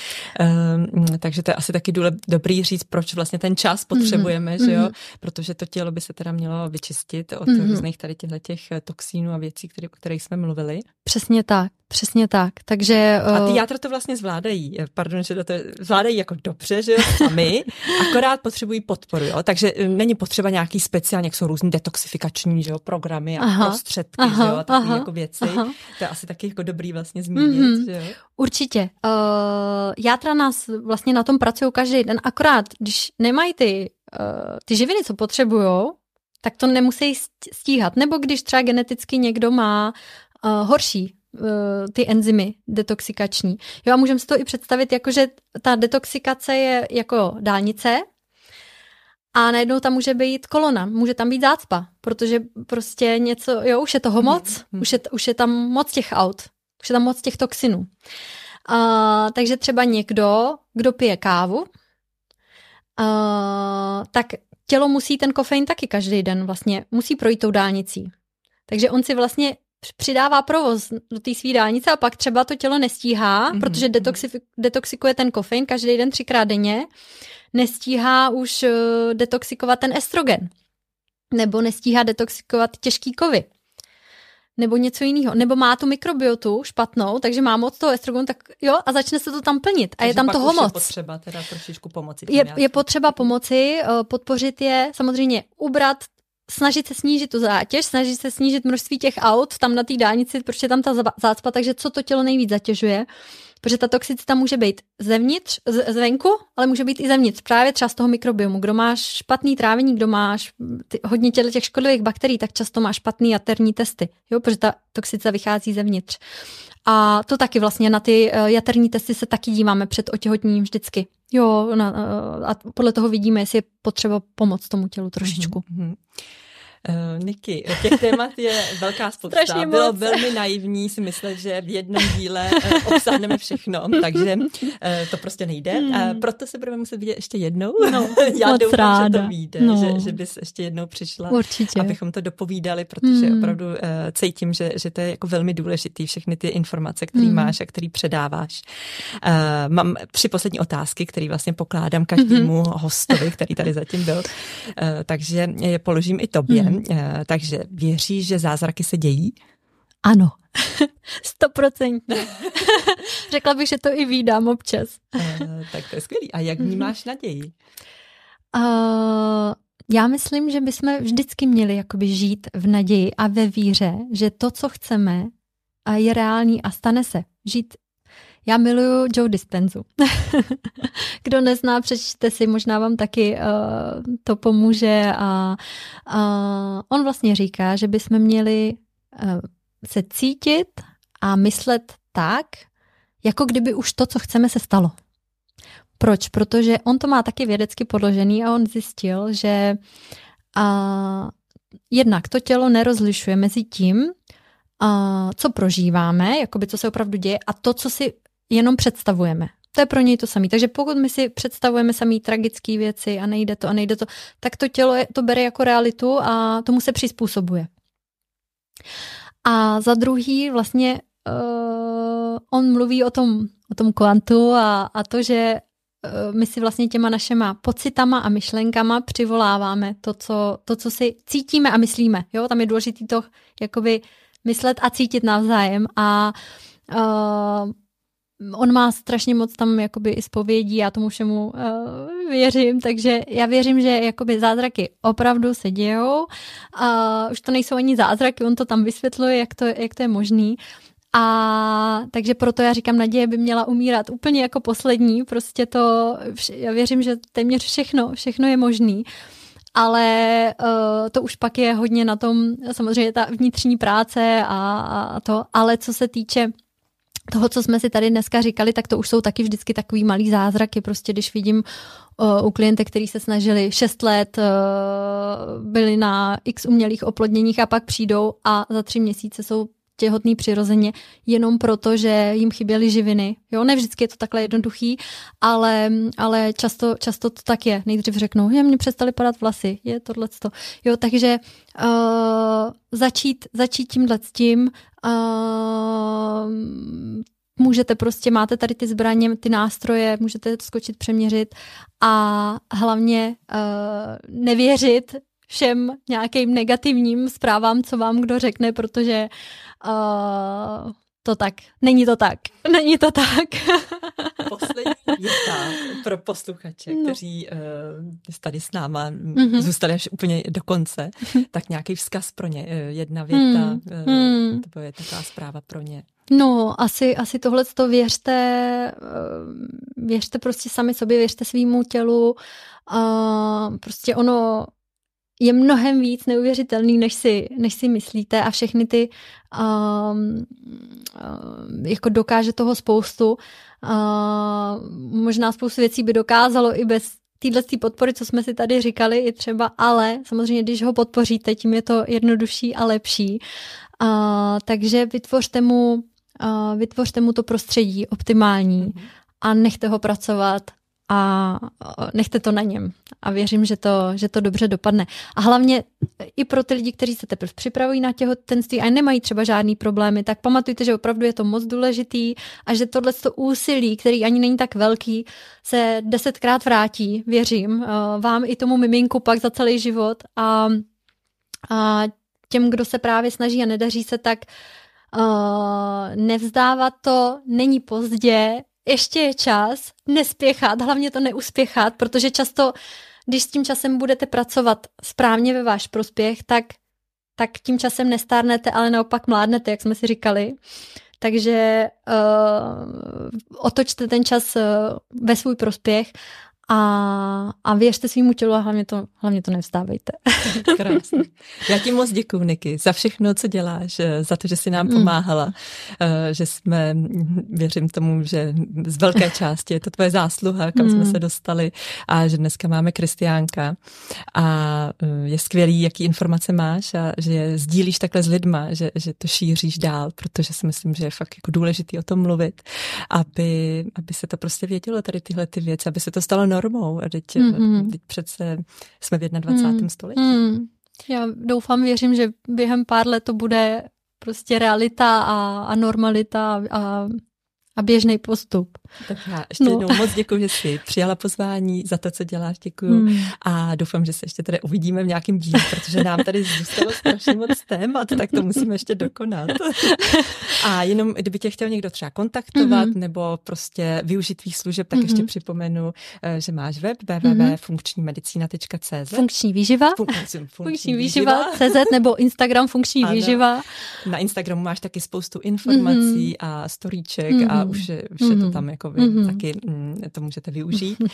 uh, takže to je asi taky důle, dobrý říct, proč vlastně ten čas potřebujeme, mm-hmm. že jo? Protože to tělo by se teda mělo vyčistit od mm-hmm. různých tady těchto těch toxínů a věcí, které, o kterých jsme mluvili. Přesně tak. Přesně tak. Takže, uh... A ty játra to vlastně zvládají. Pardon, že to zvládají jako dobře, že jo, sami, akorát potřebují podporu, jo. Takže není potřeba nějaký speciální, jak jsou různý detoxifikační, že jo, programy a aha, prostředky, aha, že jo, a takové jako věci. Aha. To je asi taky jako dobrý vlastně zmínit, mm-hmm, že jo. Určitě. Uh, játra nás vlastně na tom pracují každý den, akorát, když nemají ty, uh, ty živiny, co potřebují, tak to nemusí stíhat. Nebo když třeba geneticky někdo má uh, horší ty enzymy detoxikační. Jo a můžeme si to i představit jako, že ta detoxikace je jako dálnice a najednou tam může být kolona, může tam být zácpa, protože prostě něco, jo, už je toho moc, mm. už, je, už je tam moc těch aut, už je tam moc těch toxinů. Uh, takže třeba někdo, kdo pije kávu, uh, tak tělo musí ten kofein taky každý den vlastně, musí projít tou dálnicí. Takže on si vlastně přidává provoz do té své dálnice a pak třeba to tělo nestíhá, mm-hmm. protože mhm. detoxif- detoxikuje ten kofein každý den třikrát denně, nestíhá už uh, detoxikovat ten estrogen, nebo nestíhá detoxikovat těžký kovy, nebo něco jiného, nebo má tu mikrobiotu špatnou, takže má moc toho estrogenu, tak jo, a začne se to tam plnit. Takže a je tam toho moc. Je potřeba teda trošičku pomoci. Je, je potřeba pomoci, uh, podpořit je, samozřejmě ubrat snažit se snížit tu zátěž, snažit se snížit množství těch aut tam na té dálnici, protože tam ta zácpa, takže co to tělo nejvíc zatěžuje, protože ta toxicita může být zevnitř, z, zvenku, ale může být i zevnitř, právě třeba z toho mikrobiomu. Kdo má špatný trávení, kdo má ty, hodně těle těch škodlivých bakterií, tak často má špatný jaterní testy, jo, protože ta toxicita vychází zevnitř. A to taky vlastně na ty eh, jaterní testy se taky díváme před otěhotněním vždycky. Jo, na, eh, a podle toho vidíme, jestli je potřeba pomoct tomu tělu trošičku. Mm-hmm. Uh, Niky, těch témat je velká spousta. Bylo moc. velmi naivní si myslet, že v jednom díle uh, obsáhneme všechno, takže uh, to prostě nejde. Hmm. Uh, proto se budeme muset vidět ještě jednou. No, Já doufám, ráda. že to vyjde, no. že, že bys ještě jednou přišla, Určitě. abychom to dopovídali, protože hmm. opravdu uh, cítím, že, že to je jako velmi důležitý, všechny ty informace, které hmm. máš a které předáváš. Uh, mám tři poslední otázky, které vlastně pokládám každému hmm. hostovi, který tady zatím byl, uh, takže je položím i tobě. Hmm. Eh, takže věří, že zázraky se dějí? Ano, stoprocentně. Řekla bych, že to i vídám občas. uh, tak to je skvělý. A jak vnímáš naději? Uh, já myslím, že bychom vždycky měli jakoby žít v naději a ve víře, že to, co chceme, je reálný a stane se. Žít já miluju Joe Dispenzu. Kdo nezná, přečtěte si, možná vám taky uh, to pomůže. A uh, on vlastně říká, že bychom měli uh, se cítit a myslet tak, jako kdyby už to, co chceme, se stalo. Proč? Protože on to má taky vědecky podložený a on zjistil, že uh, jednak to tělo nerozlišuje mezi tím, co prožíváme, jakoby co se opravdu děje, a to, co si jenom představujeme. To je pro něj to samé. Takže pokud my si představujeme samý tragické věci a nejde to a nejde to, tak to tělo to bere jako realitu a tomu se přizpůsobuje. A za druhý vlastně uh, on mluví o tom, o tom kvantu a, a to, že uh, my si vlastně těma našema pocitama a myšlenkama přivoláváme to, co, to, co si cítíme a myslíme. Jo, tam je důležité to jakoby myslet a cítit navzájem a uh, on má strašně moc tam jakoby i zpovědí, já tomu všemu uh, věřím, takže já věřím, že jakoby zázraky opravdu se dějou a už to nejsou ani zázraky, on to tam vysvětluje, jak to, jak to je možný. A takže proto já říkám, naděje by měla umírat úplně jako poslední, prostě to, já věřím, že téměř všechno, všechno je možný ale uh, to už pak je hodně na tom, samozřejmě ta vnitřní práce a, a to, ale co se týče toho, co jsme si tady dneska říkali, tak to už jsou taky vždycky takový malý zázraky. Prostě když vidím uh, u klientek, který se snažili 6 let, uh, byli na x umělých oplodněních a pak přijdou a za tři měsíce jsou těhotný přirozeně jenom proto, že jim chyběly živiny. Jo, ne vždycky je to takhle jednoduchý, ale, ale často, často to tak je. Nejdřív řeknou, že mě přestaly padat vlasy, je tohle. Jo, takže uh, začít, začít tímhle s tím, uh, můžete prostě, máte tady ty zbraně, ty nástroje, můžete skočit, přeměřit a hlavně uh, nevěřit všem nějakým negativním zprávám, co vám kdo řekne, protože uh, to tak, není to tak, není to tak. Poslední věta pro posluchače, no. kteří uh, tady s náma mm-hmm. zůstali až úplně do konce, tak nějaký vzkaz pro ně, jedna věta, mm. uh, to je taková zpráva pro ně. No, asi, asi tohle to věřte, věřte prostě sami sobě, věřte svýmu tělu. A prostě ono je mnohem víc neuvěřitelný, než si, než si myslíte a všechny ty um, uh, jako dokáže toho spoustu. Uh, možná spoustu věcí by dokázalo i bez téhle podpory, co jsme si tady říkali, i třeba, ale samozřejmě, když ho podpoříte, tím je to jednodušší a lepší. Uh, takže vytvořte mu, uh, vytvořte mu to prostředí optimální mm-hmm. a nechte ho pracovat a nechte to na něm. A věřím, že to, že to dobře dopadne. A hlavně i pro ty lidi, kteří se teprve připravují na těhotenství a nemají třeba žádný problémy, tak pamatujte, že opravdu je to moc důležitý a že tohle úsilí, který ani není tak velký, se desetkrát vrátí, věřím, vám i tomu miminku pak za celý život a, a těm, kdo se právě snaží a nedaří se, tak uh, nevzdávat to, není pozdě, ještě je čas nespěchat, hlavně to neuspěchat, protože často, když s tím časem budete pracovat správně ve váš prospěch, tak, tak tím časem nestárnete, ale naopak mládnete, jak jsme si říkali. Takže uh, otočte ten čas uh, ve svůj prospěch a, a věřte svýmu tělu a hlavně to, hlavně to nevstávejte. Krásně. Já ti moc děkuji, Niky, za všechno, co děláš, eh, za to, že jsi nám mm. pomáhala, mm. že jsme, věřím tomu, že z velké části je to tvoje zásluha, kam mm. jsme se dostali a že dneska máme Kristiánka a eh, je skvělý, jaký informace máš a že je sdílíš takhle s lidma, že, že to šíříš dál, protože si myslím, že je fakt jako důležitý o tom mluvit, aby, aby se to prostě vědělo tady tyhle ty věci, aby se to stalo normou. A teď, mm-hmm. teď přece jsme v 21. Mm. století. Mm. Já doufám, věřím, že během pár let to bude prostě realita a, a normalita a, a běžný postup. Tak já ještě no. jednou moc děkuji, že jsi přijala pozvání za to, co děláš, děkuji. Hmm. A doufám, že se ještě tady uvidíme v nějakém díle, protože nám tady zůstalo strašně moc témat, tak to musíme ještě dokonat. A jenom, kdyby tě chtěl někdo třeba kontaktovat mm-hmm. nebo prostě využít tvých služeb, tak mm-hmm. ještě připomenu, eh, že máš web www.funkčnímedicina.cz Funkční výživa. Fun- funkční, funkční výživa. CZ nebo Instagram funkční ano. výživa. Na Instagramu máš taky spoustu informací mm-hmm. a storíček mm-hmm. a už, už mm-hmm. je to mhm. tam jako vy mm-hmm. taky mm, to můžete využít. Uh,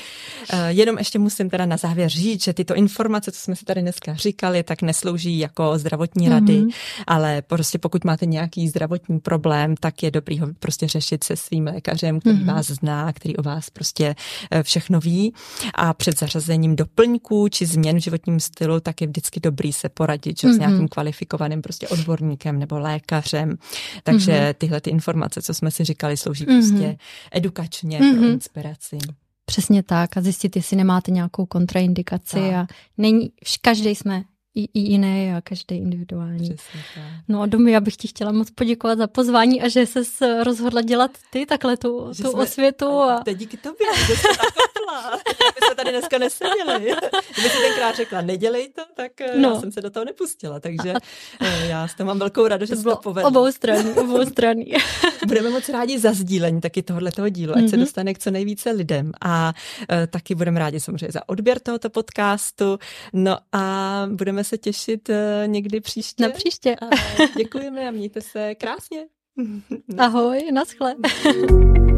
jenom ještě musím teda na závěr říct, že tyto informace, co jsme si tady dneska říkali, tak neslouží jako zdravotní rady, mm-hmm. ale prostě pokud máte nějaký zdravotní problém, tak je dobrý ho prostě řešit se svým lékařem, který mm-hmm. vás zná, který o vás prostě eh, všechno ví. A před zařazením doplňků či změn v životním stylu, tak je vždycky dobrý se poradit že, mm-hmm. s nějakým kvalifikovaným prostě odborníkem nebo lékařem. Takže mm-hmm. tyhle ty informace, co jsme si říkali, slouží mm-hmm. prostě edukačně mm-hmm. pro inspiraci. Přesně tak a zjistit, jestli nemáte nějakou kontraindikaci tak. a není, každý jsme jiné a každý individuální. Přesně. No a Domy, já bych ti chtěla moc poděkovat za pozvání a že se rozhodla dělat ty takhle tu, tu jsme, osvětu. A... To díky tobě, že jsi nakopla. My jsme tady dneska neseděli. Kdyby si tenkrát řekla, nedělej to, tak eh, no. já jsem se do toho nepustila. Takže eh, já s tom mám velkou radost, že to se to povedlo. Obou strany, obou strany. budeme moc rádi za sdílení taky tohoto dílu, ať mm-hmm. se mhm. dostane k co nejvíce lidem. A uh, taky budeme rádi samozřejmě za odběr tohoto podcastu. No a budeme se těšit uh, někdy příště. Na příště. A děkujeme a mějte se krásně. Ahoj, naschle.